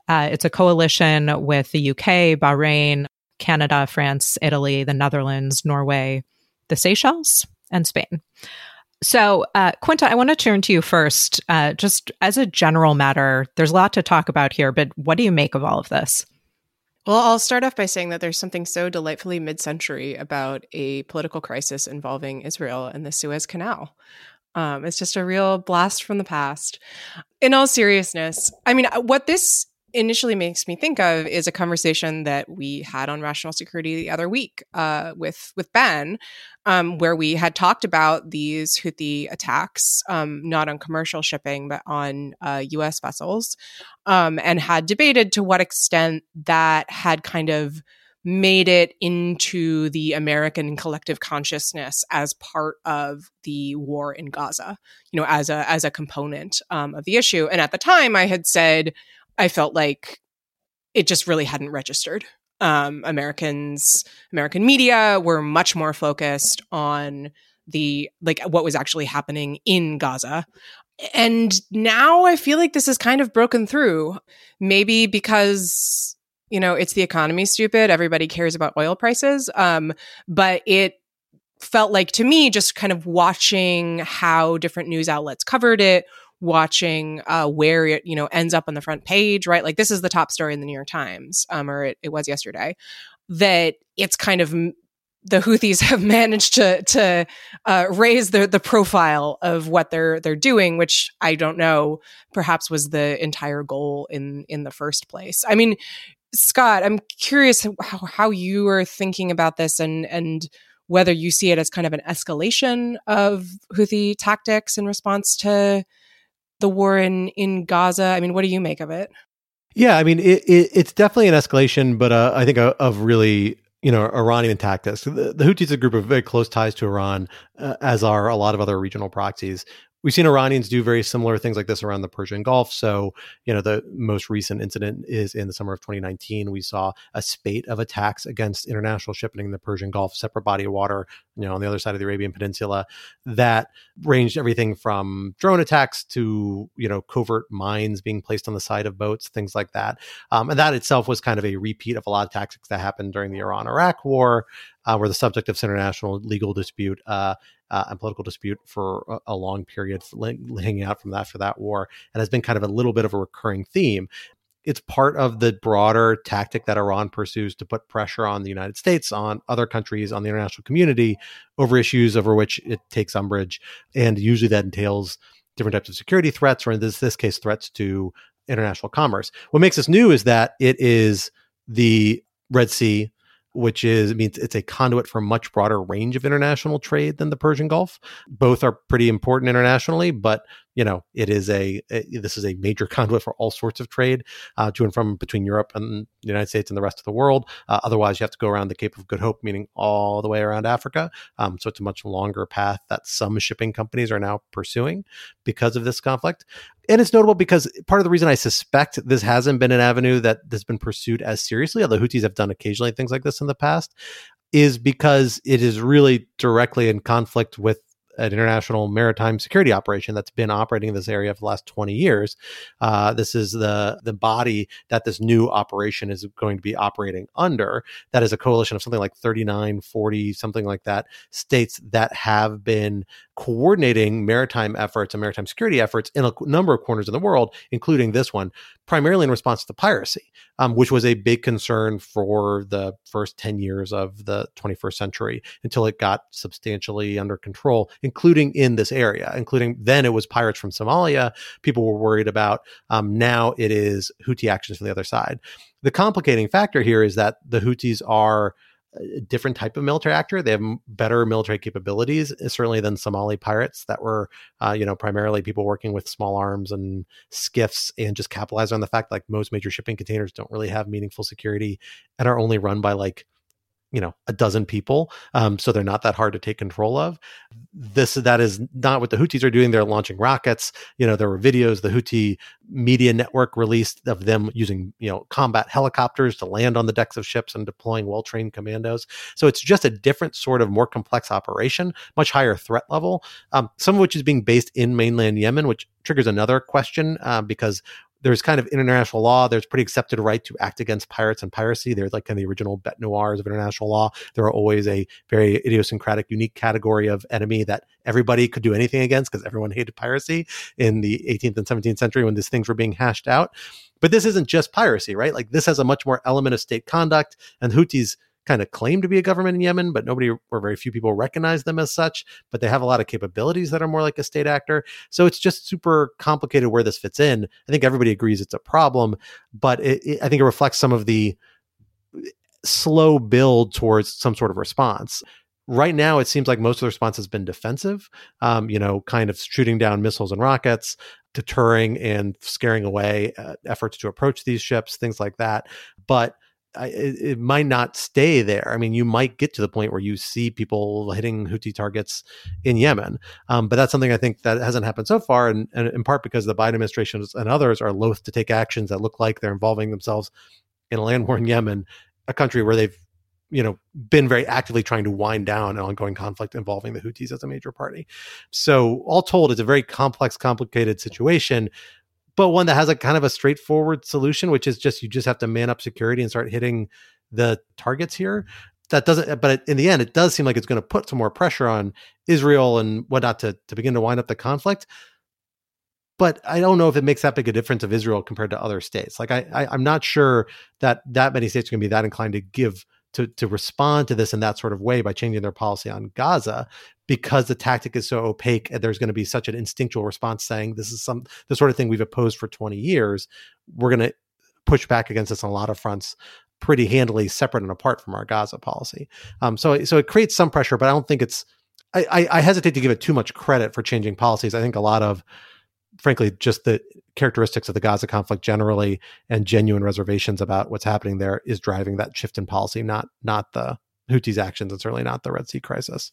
Uh, it's a coalition with the UK, Bahrain, Canada, France, Italy, the Netherlands, Norway, the Seychelles, and Spain. So, uh, Quinta, I want to turn to you first. Uh, just as a general matter, there's a lot to talk about here, but what do you make of all of this? Well, I'll start off by saying that there's something so delightfully mid century about a political crisis involving Israel and the Suez Canal. Um, it's just a real blast from the past. In all seriousness, I mean, what this initially makes me think of is a conversation that we had on rational security the other week uh, with with Ben, um, where we had talked about these Houthi attacks, um, not on commercial shipping but on uh, U.S. vessels, um, and had debated to what extent that had kind of made it into the American collective consciousness as part of the war in Gaza, you know, as a as a component um, of the issue. And at the time, I had said I felt like it just really hadn't registered. Um, Americans, American media were much more focused on the like what was actually happening in Gaza. And now I feel like this has kind of broken through. Maybe because you know it's the economy stupid everybody cares about oil prices um, but it felt like to me just kind of watching how different news outlets covered it watching uh, where it you know ends up on the front page right like this is the top story in the new york times um, or it, it was yesterday that it's kind of the Houthis have managed to to uh, raise the the profile of what they're they're doing, which I don't know, perhaps was the entire goal in in the first place. I mean, Scott, I'm curious how, how you are thinking about this and and whether you see it as kind of an escalation of Houthi tactics in response to the war in in Gaza. I mean, what do you make of it? Yeah, I mean, it, it, it's definitely an escalation, but uh, I think of really you know Iranian tactics. The, the Houthis are a group of very close ties to Iran, uh, as are a lot of other regional proxies we've seen Iranians do very similar things like this around the Persian Gulf. So, you know, the most recent incident is in the summer of 2019. We saw a spate of attacks against international shipping in the Persian Gulf, separate body of water, you know, on the other side of the Arabian Peninsula, that ranged everything from drone attacks to, you know, covert mines being placed on the side of boats, things like that. Um, and that itself was kind of a repeat of a lot of tactics that happened during the Iran Iraq war. Uh, were the subject of international legal dispute uh, uh, and political dispute for a, a long period, hanging out from that for that war, and has been kind of a little bit of a recurring theme it's part of the broader tactic that Iran pursues to put pressure on the United States, on other countries, on the international community over issues over which it takes umbrage. And usually that entails different types of security threats, or in this, this case, threats to international commerce. What makes this new is that it is the Red Sea which is I mean it's a conduit for a much broader range of international trade than the Persian Gulf. Both are pretty important internationally, but you know it is a, a this is a major conduit for all sorts of trade uh, to and from between Europe and the United States and the rest of the world. Uh, otherwise, you have to go around the Cape of Good Hope, meaning all the way around Africa. Um, so it's a much longer path that some shipping companies are now pursuing because of this conflict and it's notable because part of the reason I suspect this hasn't been an avenue that has been pursued as seriously, although Houthis have done occasionally things like this in the past, is because it is really directly in conflict with an international maritime security operation that's been operating in this area for the last 20 years. Uh, this is the the body that this new operation is going to be operating under. That is a coalition of something like 39, 40, something like that states that have been coordinating maritime efforts and maritime security efforts in a number of corners of the world, including this one, primarily in response to piracy, um, which was a big concern for the first 10 years of the 21st century until it got substantially under control, including in this area, including then it was pirates from Somalia, people were worried about. Um, now it is Houthi actions from the other side. The complicating factor here is that the Houthis are a different type of military actor. They have better military capabilities, uh, certainly than Somali pirates that were, uh, you know, primarily people working with small arms and skiffs and just capitalize on the fact like most major shipping containers don't really have meaningful security and are only run by like you know a dozen people um, so they're not that hard to take control of. This that is not what the houthis are doing. They're launching rockets. You know there were videos the houthi media network released of them using you know combat helicopters to land on the decks of ships and deploying well-trained commandos. So it's just a different sort of more complex operation much higher threat level. Um, some of which is being based in mainland yemen which triggers another question uh, because there's kind of international law. There's pretty accepted right to act against pirates and piracy. There's like kind of the original bête noirs of international law. There are always a very idiosyncratic, unique category of enemy that everybody could do anything against because everyone hated piracy in the 18th and 17th century when these things were being hashed out. But this isn't just piracy, right? Like this has a much more element of state conduct, and Houthis kind of claim to be a government in Yemen, but nobody or very few people recognize them as such. But they have a lot of capabilities that are more like a state actor. So it's just super complicated where this fits in. I think everybody agrees it's a problem, but it, it, I think it reflects some of the slow build towards some sort of response. Right now, it seems like most of the response has been defensive, um, you know, kind of shooting down missiles and rockets, deterring and scaring away uh, efforts to approach these ships, things like that. But I, it, it, might not stay there. I mean, you might get to the point where you see people hitting Houthi targets in Yemen, um, but that's something I think that hasn't happened so far, and, and, in part because the Biden administration and others are loath to take actions that look like they're involving themselves in a land war in Yemen, a country where they've you know been very actively trying to wind down an ongoing conflict involving the Houthis as a major party. So all told, it's a very complex, complicated situation but one that has a kind of a straightforward solution, which is just you just have to man up security and start hitting the targets here. That doesn't, eh, but in the end, it does seem like it's going to put some more pressure on Israel and whatnot to to begin to wind up the conflict. But I don't know if it makes that big a difference of Israel compared to other states. Like I, I am not sure that that many states are going to be that inclined to give to to respond to this in that sort of way by changing their policy on Gaza because the tactic is so opaque and there's going to be such an instinctual response saying this is some the sort of thing we've opposed for 20 years we're going to push back against this on a lot of fronts pretty handily separate and apart from our gaza policy. Um, so so it creates some pressure but i don't think it's I, I, I hesitate to give it too much credit for changing policies. I think a lot of frankly just the characteristics of the gaza conflict generally and genuine reservations about what's happening there is driving that shift in policy not not the houthis actions and certainly not the red sea crisis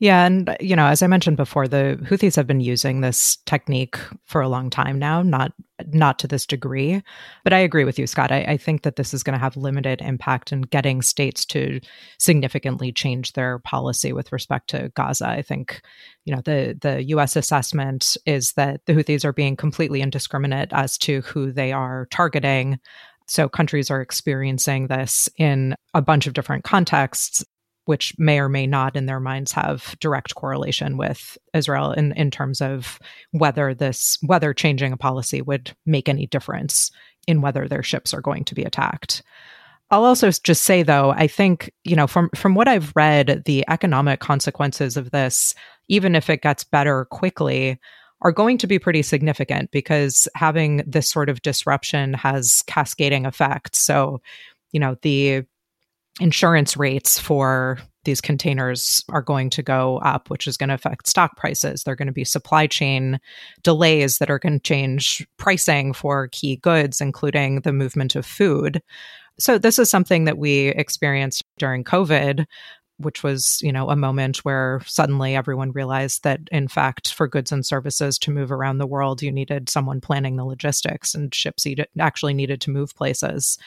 yeah, and you know, as I mentioned before, the Houthis have been using this technique for a long time now, not not to this degree. But I agree with you, Scott. I, I think that this is going to have limited impact in getting states to significantly change their policy with respect to Gaza. I think, you know, the the US assessment is that the Houthis are being completely indiscriminate as to who they are targeting. So countries are experiencing this in a bunch of different contexts which may or may not in their minds have direct correlation with Israel in, in terms of whether this whether changing a policy would make any difference in whether their ships are going to be attacked. I'll also just say though, I think, you know, from from what I've read, the economic consequences of this, even if it gets better quickly, are going to be pretty significant because having this sort of disruption has cascading effects. So, you know, the insurance rates for these containers are going to go up, which is going to affect stock prices. There are going to be supply chain delays that are going to change pricing for key goods, including the movement of food. So, this is something that we experienced during COVID, which was, you know, a moment where suddenly everyone realized that, in fact, for goods and services to move around the world, you needed someone planning the logistics, and ships actually needed to move places.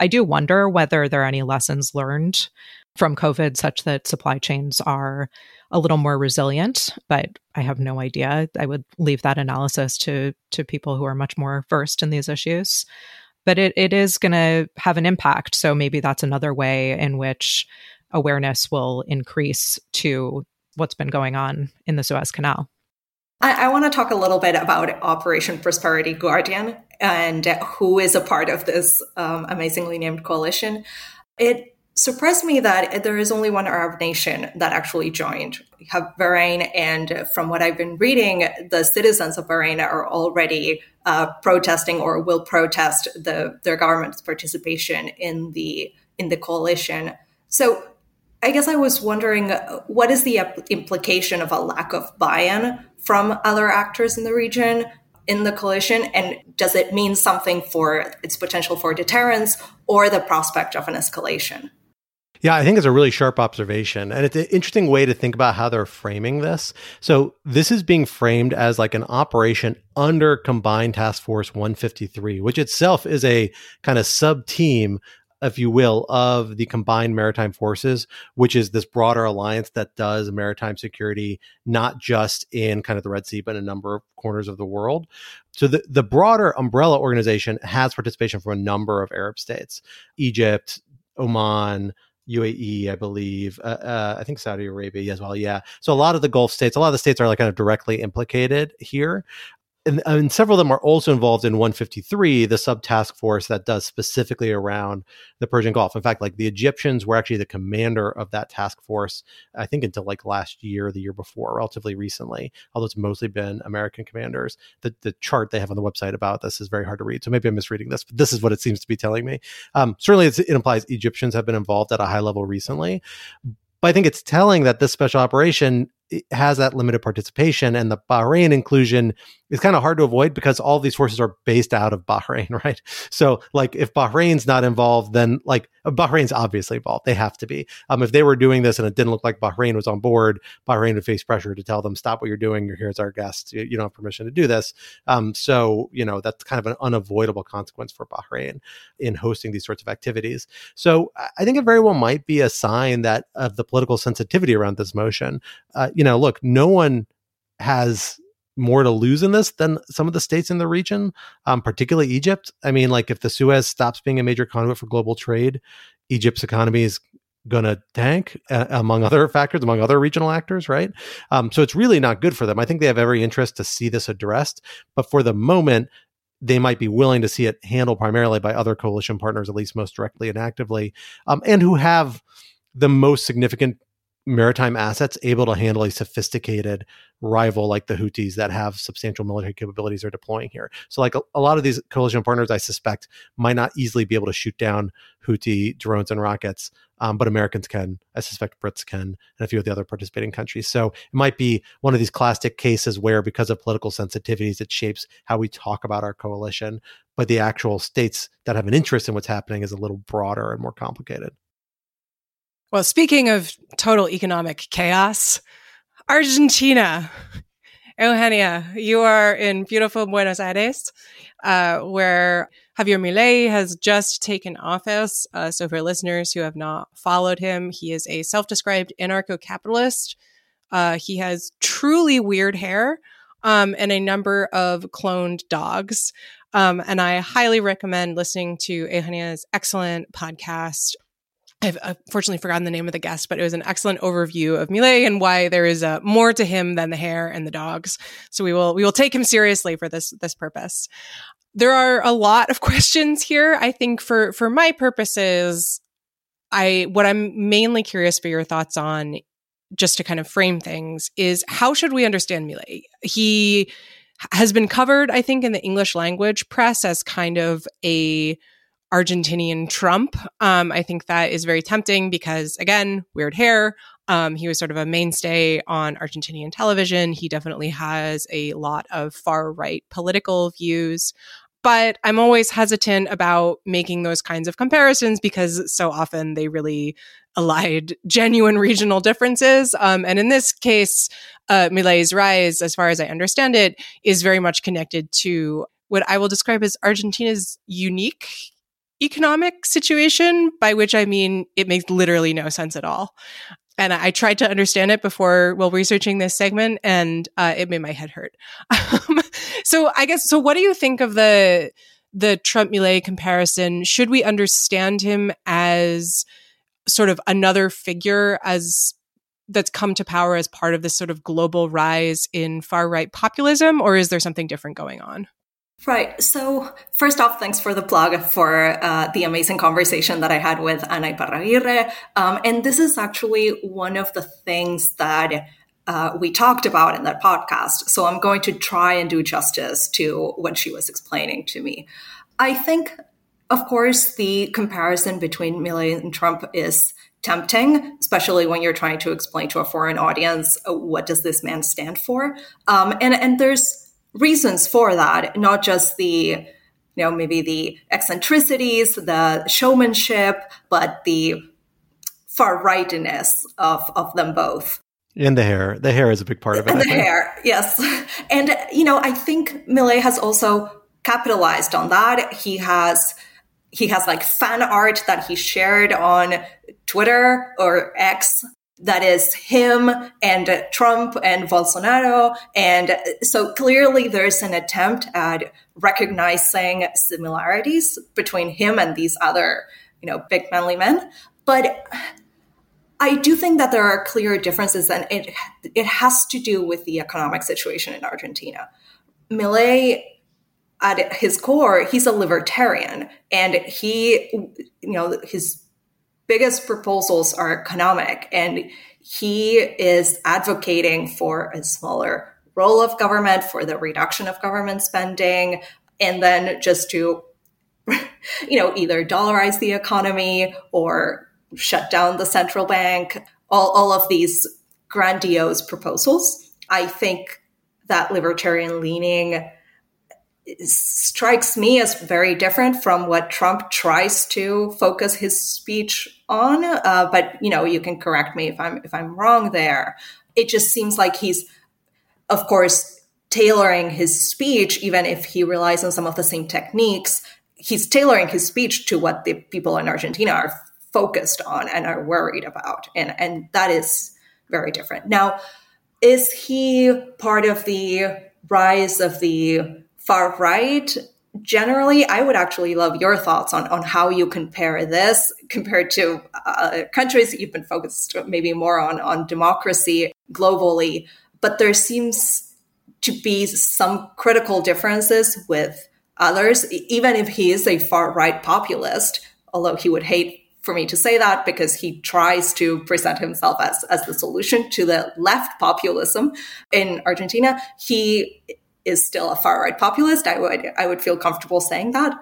I do wonder whether there are any lessons learned from COVID such that supply chains are a little more resilient, but I have no idea. I would leave that analysis to to people who are much more versed in these issues. But it, it is going to have an impact. So maybe that's another way in which awareness will increase to what's been going on in the Suez Canal. I, I want to talk a little bit about Operation Prosperity Guardian and who is a part of this um, amazingly named coalition. It surprised me that there is only one Arab nation that actually joined. We have Bahrain, and from what I've been reading, the citizens of Bahrain are already uh, protesting or will protest the, their government's participation in the in the coalition. So, I guess I was wondering, uh, what is the implication of a lack of buy-in from other actors in the region? in the coalition? And does it mean something for its potential for deterrence or the prospect of an escalation? Yeah, I think it's a really sharp observation. And it's an interesting way to think about how they're framing this. So, this is being framed as like an operation under Combined Task Force 153, which itself is a kind of sub team, if you will, of the Combined Maritime Forces, which is this broader alliance that does maritime security, not just in kind of the Red Sea, but in a number of corners of the world. So, the, the broader umbrella organization has participation from a number of Arab states Egypt, Oman, UAE, I believe. Uh, uh, I think Saudi Arabia as well. Yeah. So a lot of the Gulf states, a lot of the states are like kind of directly implicated here and, and, several of them are also involved in 153, the sub task force that does specifically around the Persian Gulf. In fact, like the Egyptians were actually the commander of that task force, I think until like last year, the year before, relatively recently, although it's mostly been American commanders. The, the chart they have on the website about this is very hard to read. So maybe I'm misreading this, but this is what it seems to be telling me. Um, certainly, it implies Egyptians have been involved at a high level recently. But I think it's telling that this special operation has that limited participation and the Bahrain inclusion is kind of hard to avoid because all these forces are based out of Bahrain, right? So like if Bahrain's not involved, then like Bahrain's obviously involved. They have to be. Um, if they were doing this and it didn't look like Bahrain was on board, Bahrain would face pressure to tell them, stop what you're doing. You're here as our guest. You, you don't have permission to do this. Um, so, you know, that's kind of an unavoidable consequence for Bahrain in hosting these sorts of activities. So I think it very well might be a sign that of the political sensitivity around this motion. Uh, you know, look, no one has more to lose in this than some of the states in the region, um, particularly Egypt. I mean, like if the Suez stops being a major conduit for global trade, Egypt's economy is going to tank, uh, among other factors, among other regional actors, right? Um, so it's really not good for them. I think they have every interest to see this addressed, but for the moment, they might be willing to see it handled primarily by other coalition partners, at least most directly and actively, um, and who have the most significant maritime assets able to handle a sophisticated rival like the Houthis that have substantial military capabilities are deploying here. So, like a, a, lot of these coalition partners, I suspect might not easily be able to shoot down Houthi drones and rockets, um, but Americans can. I suspect Brits can, and a few of the other participating countries. So, it might be one of these classic cases where, because of political sensitivities, it shapes how we talk about our coalition. But the actual states that have an interest in what's happening is a little broader and more complicated. Well, speaking of total economic chaos, Argentina. Eugenia, you are in beautiful Buenos Aires, uh, where Javier Milei has just taken office. Uh, so, for listeners who have not followed him, he is a self described anarcho capitalist. Uh, he has truly weird hair um, and a number of cloned dogs. Um, and I highly recommend listening to Eugenia's excellent podcast, I've unfortunately forgotten the name of the guest, but it was an excellent overview of Milei and why there is uh, more to him than the hair and the dogs. So we will we will take him seriously for this this purpose. There are a lot of questions here. I think for for my purposes, I what I'm mainly curious for your thoughts on, just to kind of frame things, is how should we understand Milei? He has been covered, I think, in the English language press as kind of a Argentinian Trump. Um, I think that is very tempting because, again, weird hair. Um, he was sort of a mainstay on Argentinian television. He definitely has a lot of far right political views. But I'm always hesitant about making those kinds of comparisons because so often they really allied genuine regional differences. Um, and in this case, uh, Milei's rise, as far as I understand it, is very much connected to what I will describe as Argentina's unique economic situation, by which I mean it makes literally no sense at all. And I tried to understand it before, while researching this segment, and uh, it made my head hurt. so I guess, so what do you think of the the Trump Milei comparison? Should we understand him as sort of another figure as that's come to power as part of this sort of global rise in far right populism, or is there something different going on? Right. So, first off, thanks for the plug for uh, the amazing conversation that I had with Ana Iparraguirre. Um, and this is actually one of the things that uh, we talked about in that podcast. So, I'm going to try and do justice to what she was explaining to me. I think, of course, the comparison between Milei and Trump is tempting, especially when you're trying to explain to a foreign audience uh, what does this man stand for. Um, and and there's reasons for that, not just the you know maybe the eccentricities, the showmanship, but the far rightness of of them both. And the hair. The hair is a big part of it. And the hair, yes. And you know, I think Milei has also capitalized on that. He has he has like fan art that he shared on Twitter or X that is him and Trump and Bolsonaro. And so clearly there's an attempt at recognizing similarities between him and these other, you know, big manly men. But I do think that there are clear differences and it it has to do with the economic situation in Argentina. Milei at his core, he's a libertarian and he you know his biggest proposals are economic, and he is advocating for a smaller role of government, for the reduction of government spending, and then just to, you know, either dollarize the economy or shut down the central bank. All, all of these grandiose proposals. I think that libertarian leaning strikes me as very different from what Trump tries to focus his speech on. Uh, but you know, you can correct me if I'm if I'm wrong there. It just seems like he's, of course, tailoring his speech, even if he relies on some of the same techniques. He's tailoring his speech to what the people in Argentina are focused on and are worried about, and and that is very different. Now, is he part of the rise of the far right generally i would actually love your thoughts on, on how you compare this compared to uh, countries that you've been focused maybe more on on democracy globally but there seems to be some critical differences with others even if he is a far right populist although he would hate for me to say that because he tries to present himself as, as the solution to the left populism in Argentina. He is still a far right populist. I would I would feel comfortable saying that.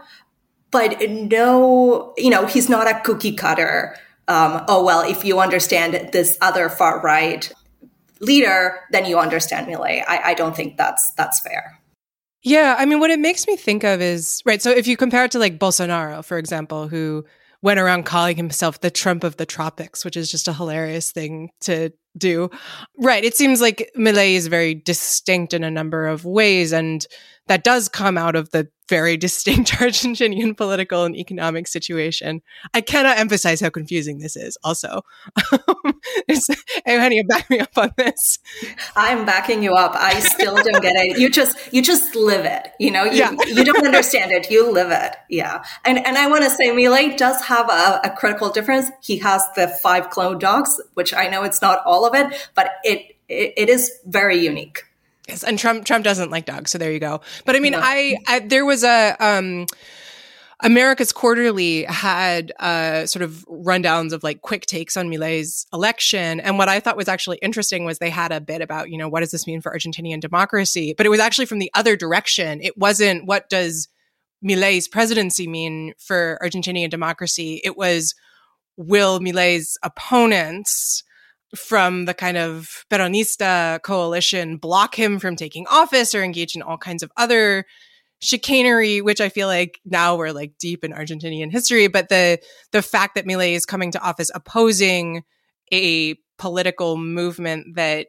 But no, you know, he's not a cookie cutter. Um, oh well, if you understand this other far right leader, then you understand Milei. I, I don't think that's that's fair. Yeah, I mean, what it makes me think of is right. So if you compare it to like Bolsonaro, for example, who went around calling himself the Trump of the tropics, which is just a hilarious thing to do. Right. It seems like Milei is very distinct in a number of ways. And that does come out of the very distinct Argentinian political and economic situation. I cannot emphasize how confusing this is. Also, honey, back me up on this. I'm backing you up. I still don't get it. You just you just live it. You know, you, yeah. you don't understand it. You live it. Yeah. And and I want to say, Milei does have a, a critical difference. He has the five clone dogs, which I know it's not all of it, but it, it, it is very unique. Yes, and Trump Trump doesn't like dogs, so there you go. But I mean, no. I, I, there was a um America's Quarterly had uh, sort of rundowns of like quick takes on Milei's election. And what I thought was actually interesting was they had a bit about, you know, what does this mean for Argentinian democracy? But it was actually from the other direction. It wasn't what does Milei's presidency mean for Argentinian democracy? It was will Milei's opponents from the kind of Peronista coalition block him from taking office or engage in all kinds of other chicanery, which I feel like now we're like deep in Argentinian history. But the the fact that Milei is coming to office opposing a political movement that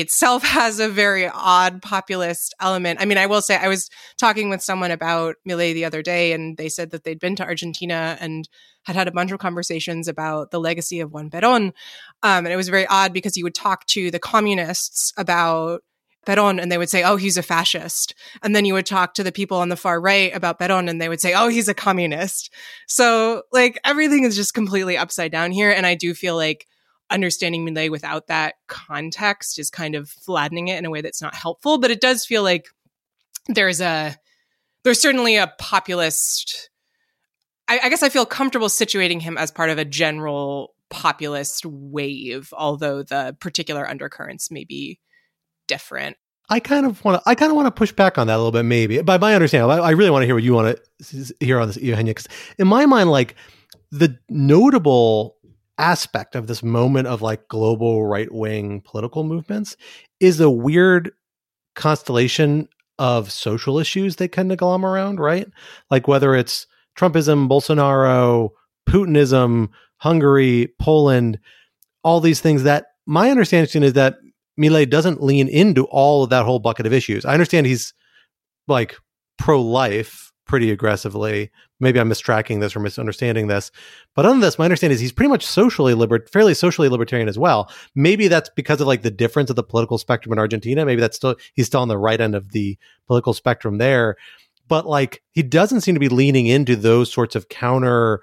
itself has a very odd populist element. I mean, I will say I was talking with someone about Milei the other day, and they said that they'd been to Argentina and had had a bunch of conversations about the legacy of Juan Perón. Um, and it was very odd because you would talk to the communists about Perón and they would say, oh, he's a fascist. And then you would talk to the people on the far right about Perón and they would say, oh, he's a communist. So like everything is just completely upside down here. And I do feel like understanding Milei without that context is kind of flattening it in a way that's not helpful. But it does feel like there's a, there's certainly a populist, I, I guess I feel comfortable situating him as part of a general populist wave, although the particular undercurrents may be different. I kind of want to. I kind of want to push back on that a little bit, maybe. By my understanding, I, I really want to hear what you want to hear on this, Eugenia. Because in my mind, like the notable aspect of this moment of like global right wing political movements is a weird constellation of social issues they kind of glom around, right? Like whether it's Trumpism, Bolsonaro, Putinism, Hungary, Poland, all these things that my understanding is that Milei doesn't lean into all of that whole bucket of issues. I understand he's like pro life pretty aggressively. Maybe I'm mistracking this or misunderstanding this. But other than this, my understanding is he's pretty much socially liber- fairly socially libertarian as well. Maybe that's because of like the difference of the political spectrum in Argentina. Maybe that's still he's still on the right end of the political spectrum there. But like he doesn't seem to be leaning into those sorts of counter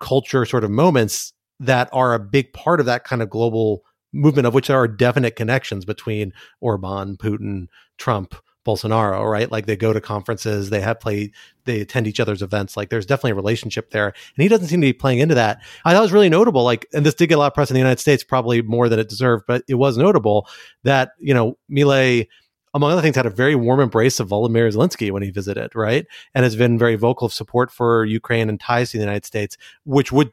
culture sort of moments that are a big part of that kind of global movement of which there are definite connections between Orban, Putin, Trump, Bolsonaro, right? Like they go to conferences, they have play, they attend each other's events. Like there's definitely a relationship there. And he doesn't seem to be playing into that. I thought it was really notable. Like, and this did get a lot of press in the United States, probably more than it deserved, but it was notable that, you know, Milei, among other things, had a very warm embrace of Volodymyr Zelensky when he visited, right? And has been very vocal of support for Ukraine and ties to the United States, which would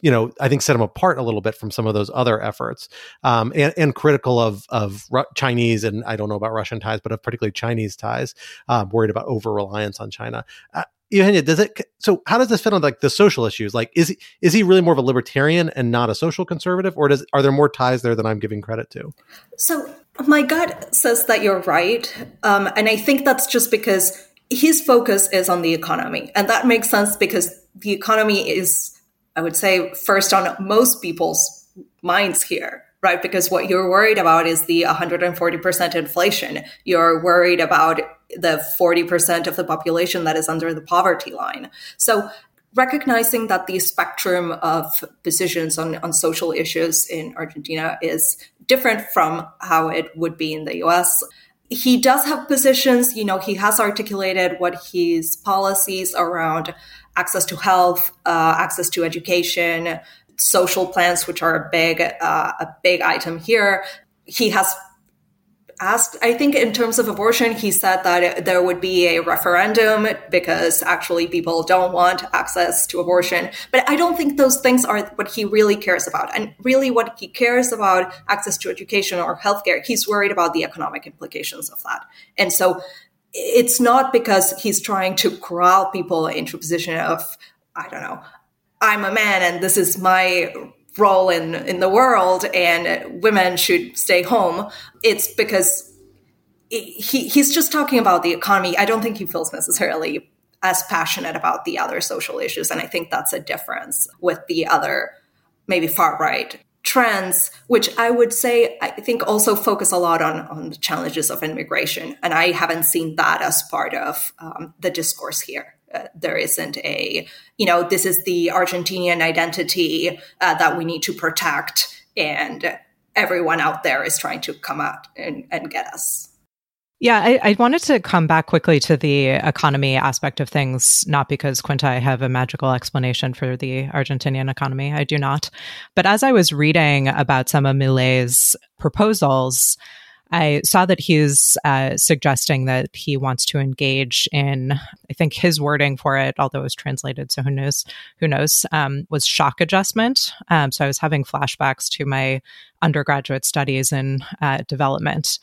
you know, I think set him apart a little bit from some of those other efforts, um, and, and critical of of Ru- Chinese and I don't know about Russian ties, but of particularly Chinese ties, um, worried about over reliance on China. Uh, Eugenia, does it? So, how does this fit on like the social issues? Like, is he is he really more of a libertarian and not a social conservative, or does are there more ties there than I'm giving credit to? So, my gut says that you're right, um, and I think that's just because his focus is on the economy, and that makes sense because the economy is I would say, first on most people's minds here, right? Because what you're worried about is the 140% inflation. You're worried about the 40% of the population that is under the poverty line. So recognizing that the spectrum of positions on, on social issues in Argentina is different from how it would be in the US. He does have positions, you know, he has articulated what his policies around access to health, uh, access to education, social plans, which are a big uh, a big item here. He has asked, I think, in terms of abortion, he said that there would be a referendum because actually people don't want access to abortion. But I don't think those things are what he really cares about. And really, what he cares about access to education or healthcare, he's worried about the economic implications of that. And so it's not because he's trying to corral people into a position of, I don't know, I'm a man and this is my role in, in the world and women should stay home. It's because he, he's just talking about the economy. I don't think he feels necessarily as passionate about the other social issues. And I think that's a difference with the other, maybe far right trends, which I would say I think also focus a lot on on the challenges of immigration, and I haven't seen that as part of um, the discourse here. Uh, there isn't a you know this is the Argentinian identity uh, that we need to protect, and everyone out there is trying to come out and, and get us. Yeah, I, I, wanted to come back quickly to the economy aspect of things, not because Quinta, I have a magical explanation for the Argentinian economy. I do not. But as I was reading about some of Milei's proposals, I saw that he's uh, suggesting that he wants to engage in, I think his wording for it, although it was translated, so who knows, who knows, um, was shock adjustment. Um, so I was having flashbacks to my undergraduate studies in uh, development.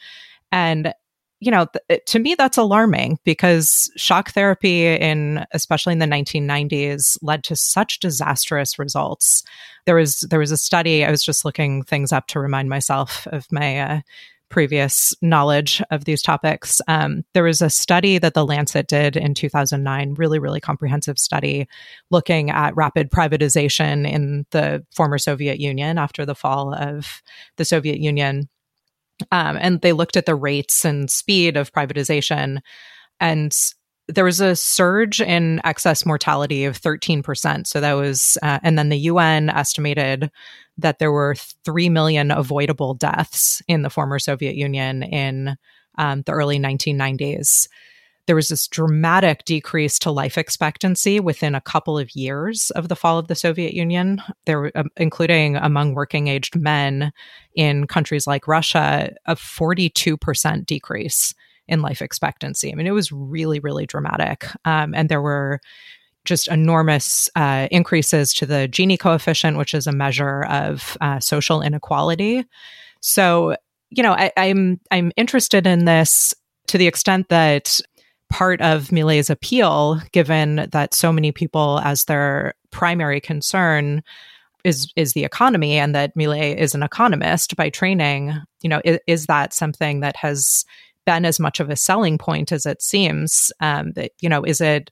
And you know, th- to me, that's alarming because shock therapy in, especially in the 1990s, led to such disastrous results. There was there was a study. I was just looking things up to remind myself of my uh, previous knowledge of these topics. Um, there was a study that the Lancet did in 2009, really, really comprehensive study looking at rapid privatization in the former Soviet Union after the fall of the Soviet Union. Um, and they looked at the rates and speed of privatization. And there was a surge in excess mortality of 13%. So that was, uh, and then the UN estimated that there were 3 million avoidable deaths in the former Soviet Union in um, the early 1990s. There was this dramatic decrease to life expectancy within a couple of years of the fall of the Soviet Union. There, um, including among working aged men in countries like Russia, a 42% decrease in life expectancy. I mean, it was really, really dramatic. Um, and there were just enormous uh, increases to the Gini coefficient, which is a measure of uh, social inequality. So, you know, I, I'm I'm interested in this to the extent that part of Milei's appeal, given that so many people as their primary concern is is the economy, and that Millet is an economist by training. You know, is, is that something that has been as much of a selling point as it seems? Um, that you know, is it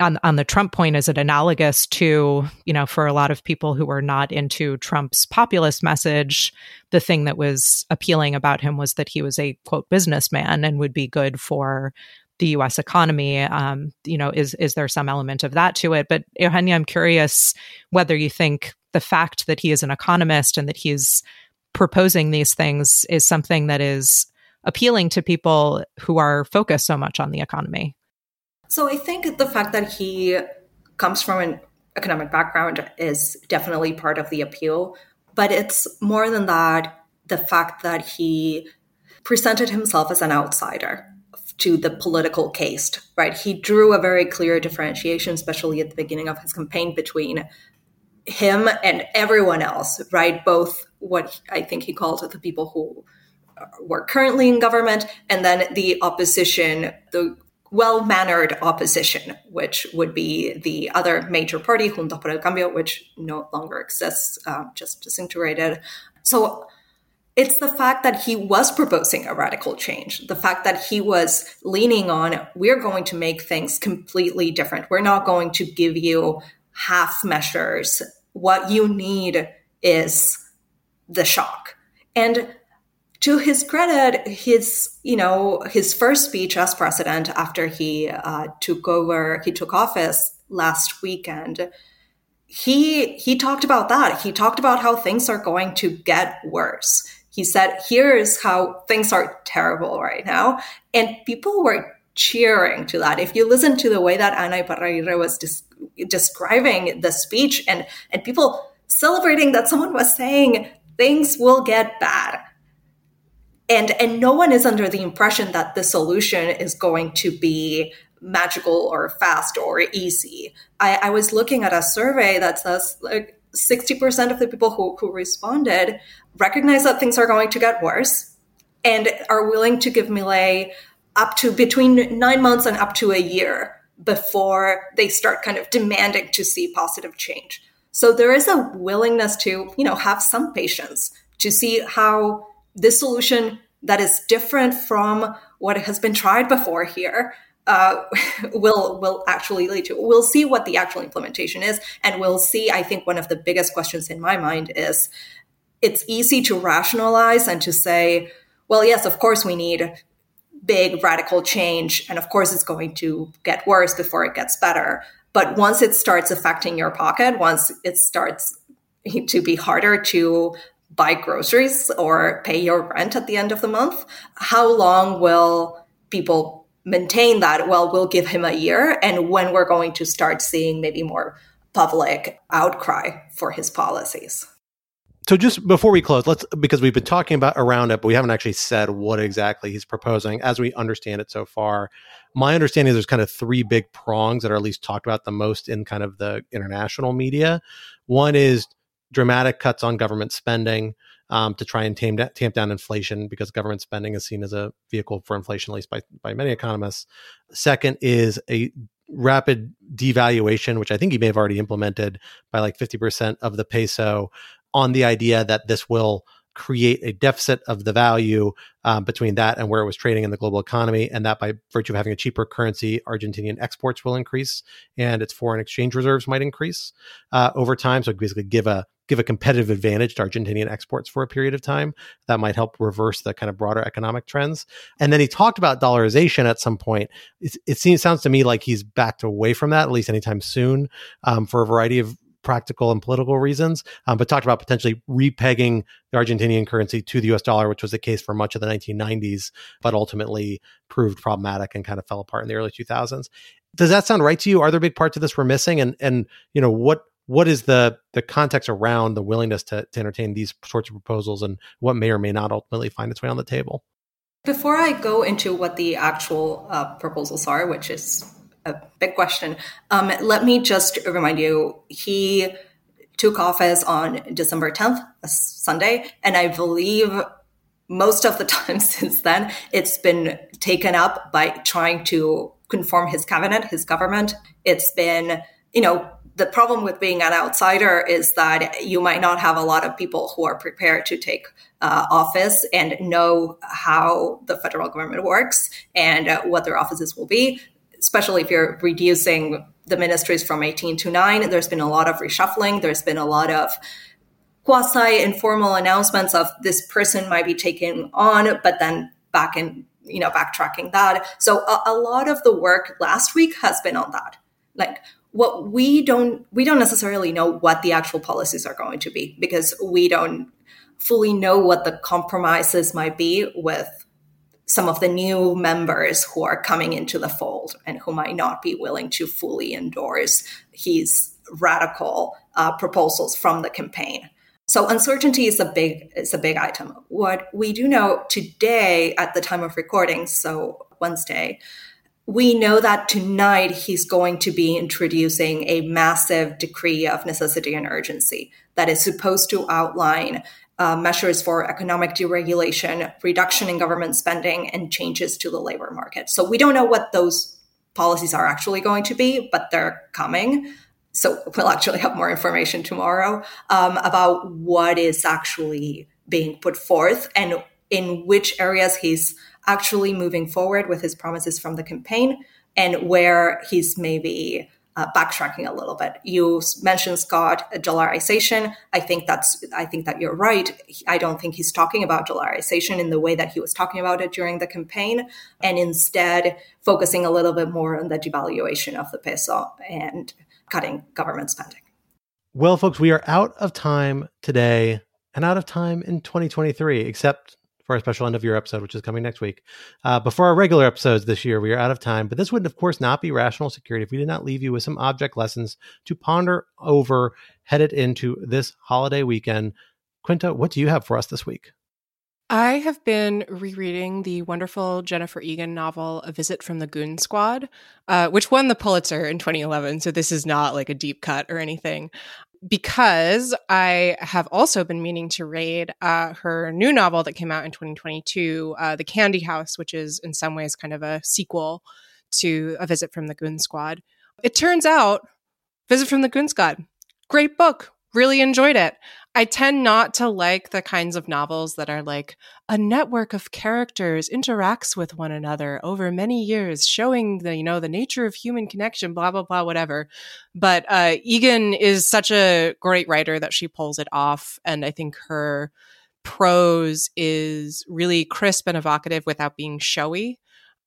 on on the Trump point, is it analogous to you know for a lot of people who were not into Trump's populist message, the thing that was appealing about him was that he was a quote businessman and would be good for the U.S. economy. Um, you know, is is there some element of that to it? But Eugenia, I'm curious whether you think the fact that he is an economist and that he's proposing these things is something that is appealing to people who are focused so much on the economy. So I think the fact that he comes from an economic background is definitely part of the appeal. But it's more than that the fact that he presented himself as an outsider to the political case, right? He drew a very clear differentiation, especially at the beginning of his campaign, between him and everyone else, right? Both what I think he called the people who were currently in government and then the opposition, the well mannered opposition, which would be the other major party, Juntos por el Cambio, which no longer exists, uh, just disintegrated. So it's the fact that he was proposing a radical change, the fact that he was leaning on, we're going to make things completely different. We're not going to give you half measures. What you need is the shock. And to his credit, his you know his first speech as president after he uh, took over, he took office last weekend. He he talked about that. He talked about how things are going to get worse. He said, "Here's how things are terrible right now," and people were cheering to that. If you listen to the way that Ana Iparraguirre was des- describing the speech, and and people celebrating that someone was saying things will get bad and and no one is under the impression that the solution is going to be magical or fast or easy. I, I was looking at a survey that says like 60% of the people who, who responded recognize that things are going to get worse and are willing to give Milei up to between nine months and up to a year before they start kind of demanding to see positive change. So there is a willingness to, you know, have some patience to see how this solution that is different from what has been tried before here uh, will will actually lead to. We'll see what the actual implementation is, and we'll see. I think one of the biggest questions in my mind is it's easy to rationalize and to say, well, yes, of course we need big radical change, and of course it's going to get worse before it gets better. But once it starts affecting your pocket, once it starts to be harder to buy groceries or pay your rent at the end of the month. How long will people maintain that? Well, we'll give him a year. And when we're going to start seeing maybe more public outcry for his policies. So just before we close, let's because we've been talking about around it, but we haven't actually said what exactly he's proposing as we understand it so far. My understanding is there's kind of three big prongs that are at least talked about the most in kind of the international media. One is dramatic cuts on government spending um, to try and tame, tamp down inflation because government spending is seen as a vehicle for inflation, at least by, by many economists. Second is a rapid devaluation, which I think he may have already implemented by like 50% of the peso on the idea that this will create a deficit of the value um, between that and where it was trading in the global economy. And that by virtue of having a cheaper currency, Argentinian exports will increase and its foreign exchange reserves might increase uh, over time. So basically give a give a competitive advantage to Argentinian exports for a period of time. That might help reverse the kind of broader economic trends. And then he talked about dollarization at some point. It, it seems sounds to me like he's backed away from that at least anytime soon um, for a variety of practical and political reasons, um, but talked about potentially repegging the Argentinian currency to the US dollar, which was the case for much of the 1990s, but ultimately proved problematic and kind of fell apart in the early 2000s. Does that sound right to you? Are there big parts of this we're missing? And and you know what what is the the context around the willingness to, to entertain these sorts of proposals and what may or may not ultimately find its way on the table? Before I go into what the actual uh, proposals are, which is a big question. Um, let me just remind you, he took office on December 10th, a Sunday, and I believe most of the time since then, it's been taken up by trying to conform his cabinet, his government. It's been, you know, the problem with being an outsider is that you might not have a lot of people who are prepared to take uh, office and know how the federal government works and uh, what their offices will be. Especially if you're reducing the ministries from 18 to 9 there's been a lot of reshuffling. There's been a lot of quasi informal announcements of this person might be taken on but then back in you know backtracking that. So a, a lot of the work last week has been on that. Like what we don't we don't necessarily know what the actual policies are going to be because we don't fully know what the compromises might be with some of the new members who are coming into the fold and who might not be willing to fully endorse his radical uh, proposals from the campaign. So uncertainty is a big is a big item. What we do know today at the time of recording, so Wednesday, we know that tonight he's going to be introducing a massive decree of necessity and urgency that is supposed to outline uh, measures for economic deregulation, reduction in government spending, and changes to the labor market. So we don't know what those policies are actually going to be, but they're coming. So we'll actually have more information tomorrow um, about what is actually being put forth and in which areas he's actually moving forward with his promises from the campaign and where he's maybe uh, backtracking a little bit. You mentioned Scott dollarization. I think that's I think that you're right. I don't think he's talking about dollarization in the way that he was talking about it during the campaign, and instead focusing a little bit more on the devaluation of the peso and cutting government spending. Well, folks, we are out of time today and out of time in 2023, except for our special end of year episode, which is coming next week. Uh, before our regular episodes this year, we are out of time, but this would, of course, not be rational security if we did not leave you with some object lessons to ponder over headed into this holiday weekend. Quinta, what do you have for us this week? I have been rereading the wonderful Jennifer Egan novel, A Visit from the Goon Squad, uh, which won the Pulitzer in 2011. So this is not like a deep cut or anything because I have also been meaning to read uh, her new novel that came out in 2022, uh, The Candy House, which is in some ways kind of a sequel to A Visit from the Goon Squad. It turns out, Visit from the Goon Squad, great book, really enjoyed it. I tend not to like the kinds of novels that are like a network of characters interacts with one another over many years, showing the you know the nature of human connection, blah blah blah, whatever. But uh, Egan is such a great writer that she pulls it off, and I think her prose is really crisp and evocative without being showy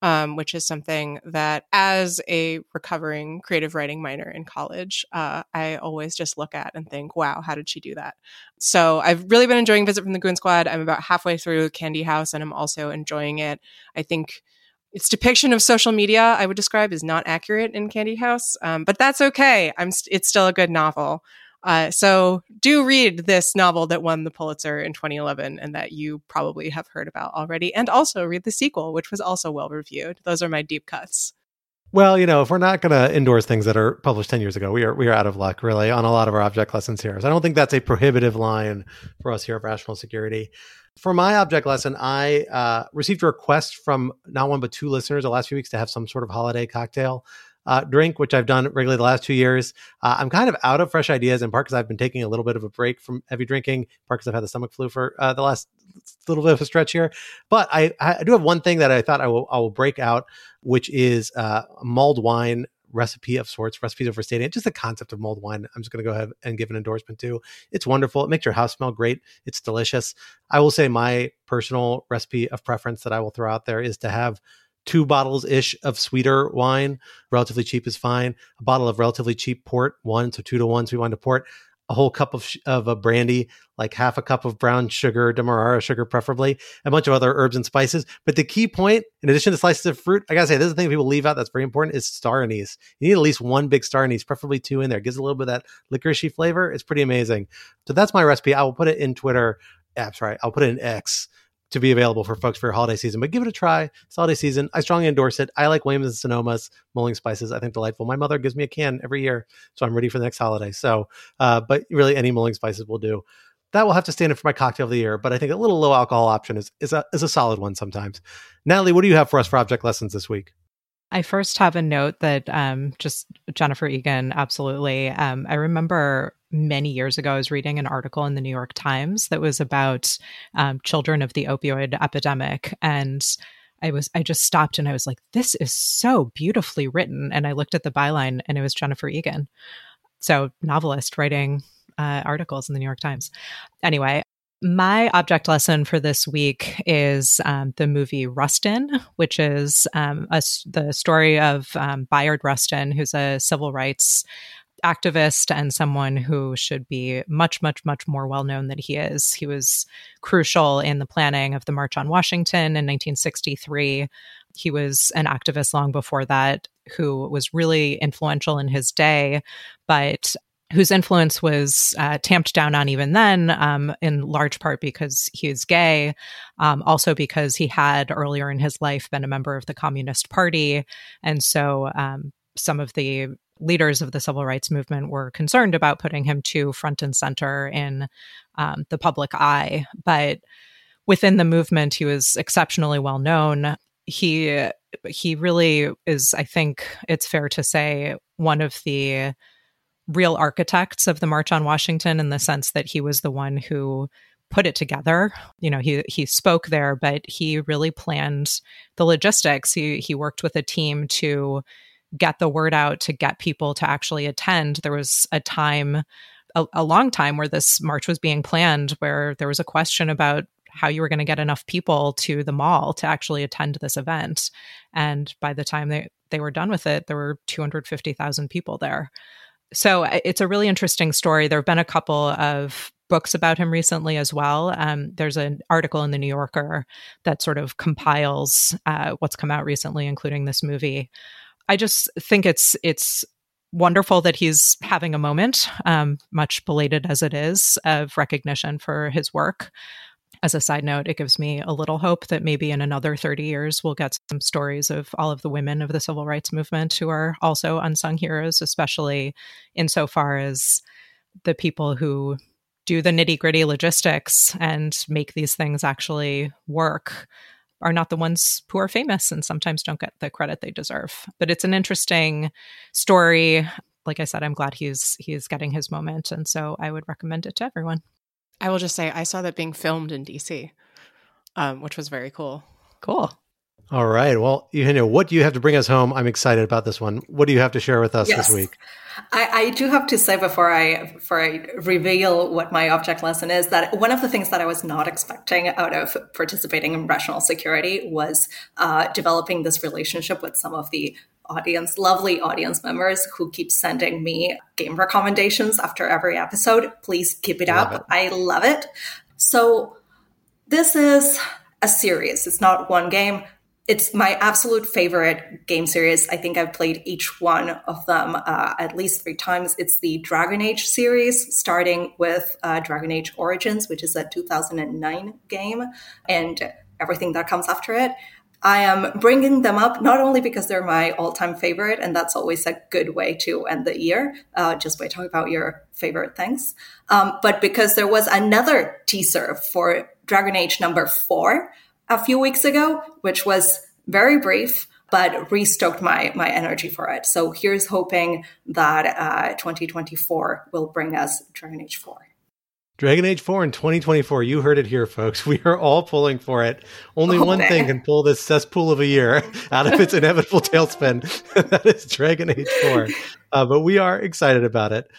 um, which is something that, as a recovering creative writing minor in college, uh, I always just look at and think, wow, how did she do that? So I've really been enjoying Visit from the Goon Squad. I'm about halfway through Candy House and I'm also enjoying it. I think its depiction of social media I would describe is not accurate in Candy House, um, but that's okay. I'm st- it's still a good novel. Uh, so do read this novel that won the Pulitzer in 2011 and that you probably have heard about already. And also read the sequel, which was also well reviewed. Those are my deep cuts. Well, you know, if we're not going to endorse things that are published 10 years ago, we are we are out of luck really on a lot of our object lessons here. So I don't think that's a prohibitive line for us here at Rational Security. For my object lesson, I uh, received a request from not one but two listeners the last few weeks to have some sort of holiday cocktail uh, drink, which I've done regularly the last two years. Uh, I'm kind of out of fresh ideas in part because I've been taking a little bit of a break from heavy drinking, part because I've had the stomach flu for uh, the last little bit of a stretch here. But I, I do have one thing that I thought I will, I will break out, which is uh, mulled wine recipe of sorts, recipes over stadium, just the concept of mulled wine. I'm just going to go ahead and give an endorsement to. It's wonderful. It makes your house smell great. It's delicious. I will say my personal recipe of preference that I will throw out there is to have two bottles ish of sweeter wine. Relatively cheap is fine. A bottle of relatively cheap port, one, so two to one sweet wine to port. A whole cup of of a brandy, like half a cup of brown sugar, demerara sugar, preferably, a bunch of other herbs and spices. But the key point, in addition to slices of fruit, I gotta say, this is the thing people leave out that's very important is star anise. You need at least one big star anise, preferably two in there. It gives a little bit of that licoricey flavor. It's pretty amazing. So that's my recipe. I will put it in Twitter. Yeah, sorry, I'll put it in X to be available for folks for your holiday season. But give it a try. It's holiday season. I strongly endorse it. I like Williams and Sonoma's mulling spices. I think delightful. My mother gives me a can every year, so I'm ready for the next holiday. So, uh, but really, any mulling spices will do. That will have to stand in for my cocktail of the year. But I think a little low alcohol option is is a is a solid one sometimes. Natalie, what do you have for us for object lessons this week? I first have a note that um, just Jennifer Egan, absolutely. Um, I remember many years ago, I was reading an article in the New York Times that was about um, children of the opioid epidemic. And I was, I just stopped and I was like, this is so beautifully written. And I looked at the byline and it was Jennifer Egan. So, novelist writing uh, articles in the New York Times. Anyway, my object lesson for this week is um, the movie Rustin, which is um, a, the story of um, Bayard Rustin, who's a civil rights activist and someone who should be much, much, much more well known than he is. He was crucial in the planning of the March on Washington in 1963. He was an activist long before that who was really influential in his day, but whose influence was uh, tamped down on even then, um, in large part because he is gay, um, also because he had earlier in his life been a member of the Communist Party. And so um, some of the leaders of the civil rights movement were concerned about putting him to front and center in um, the public eye. But within the movement, he was exceptionally well known. He he really is, I think it's fair to say, one of the real architects of the March on Washington in the sense that he was the one who put it together. You know, he he spoke there, but he really planned the logistics. He he worked with a team to get the word out to get people to actually attend. There was a time a, a long time where this march was being planned where there was a question about how you were going to get enough people to the mall to actually attend this event. And by the time they, they were done with it, there were 250,000 people there so it's a really interesting story. There have been a couple of books about him recently as well. Um, there's an article in the New Yorker that sort of compiles uh, what's come out recently, including this movie. I just think it's it's wonderful that he's having a moment, um, much belated as it is, of recognition for his work as a side note, it gives me a little hope that maybe in another 30 years we'll get some stories of all of the women of the civil rights movement who are also unsung heroes, especially insofar as the people who do the nitty gritty logistics and make these things actually work are not the ones who are famous and sometimes don't get the credit they deserve. But it's an interesting story. Like I said, I'm glad he's he's getting his moment, and so I would recommend it to everyone. I will just say I saw that being filmed in DC, um, which was very cool. Cool. All right. Well, Eugenia, what do you have to bring us home? I'm excited about this one. What do you have to share with us yes. this week? I, I, do have to say before I before I reveal what my object lesson is that one of the things that I was not expecting out of participating in rational security was uh, developing this relationship with some of the audience, lovely audience members who keep sending me game recommendations after every episode. Please keep it love up. It. I love it. So, this is a series, it's not one game. It's my absolute favorite game series. I think I've played each one of them uh, at least three times. It's the Dragon Age series, starting with uh, Dragon Age Origins, which is a 2009 game, and everything that comes after it. I am bringing them up not only because they're my all time favorite, and that's always a good way to end the year, uh, just by talking about your favorite things, um, but because there was another teaser for Dragon Age number four a few weeks ago, which was very brief, but restoked my my energy for it. So here's hoping that uh, 2024 will bring us Dragon Age 4. Dragon Age 4 in 2024. You heard it here, folks. We are all pulling for it. Only oh, one man. thing can pull this cesspool of a year out of its inevitable tailspin. that is Dragon Age 4. Uh, but we are excited about it.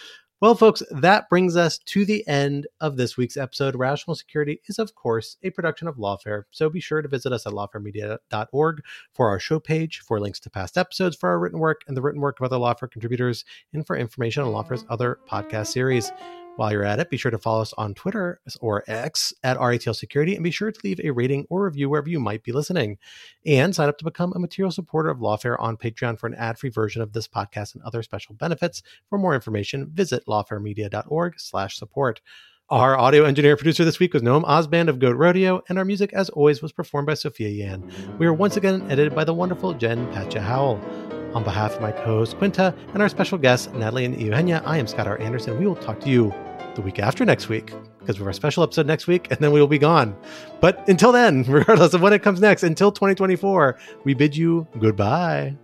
Well, folks, that brings us to the end of this week's episode. Rational Security is, of course, a production of Lawfare, so be sure to visit us at lawfaremedia.org for our show page, for links to past episodes, for our written work and the written work of other Lawfare contributors, and for information on Lawfare's other podcast series. While you're at it, be sure to follow us on Twitter or X at RATL Security and be sure to leave a rating or review wherever you might be listening. And sign up to become a material supporter of Lawfare on Patreon for an ad-free version of this podcast and other special benefits. For more information, visit lawfaremedia.org slash support. Our audio engineer producer this week was Noam Osband of Goat Rodeo, and our music, as always, was performed by Sophia Yan. We are once again edited by the wonderful Jen Patja Howell. On behalf of my co-host Quinta and our special guests, Natalie and Eugenia, I am Scott R. Anderson. We will talk to you the week after next week because we have our special episode next week and then we will be gone. But until then, regardless of when it comes next, until 2024, we bid you goodbye.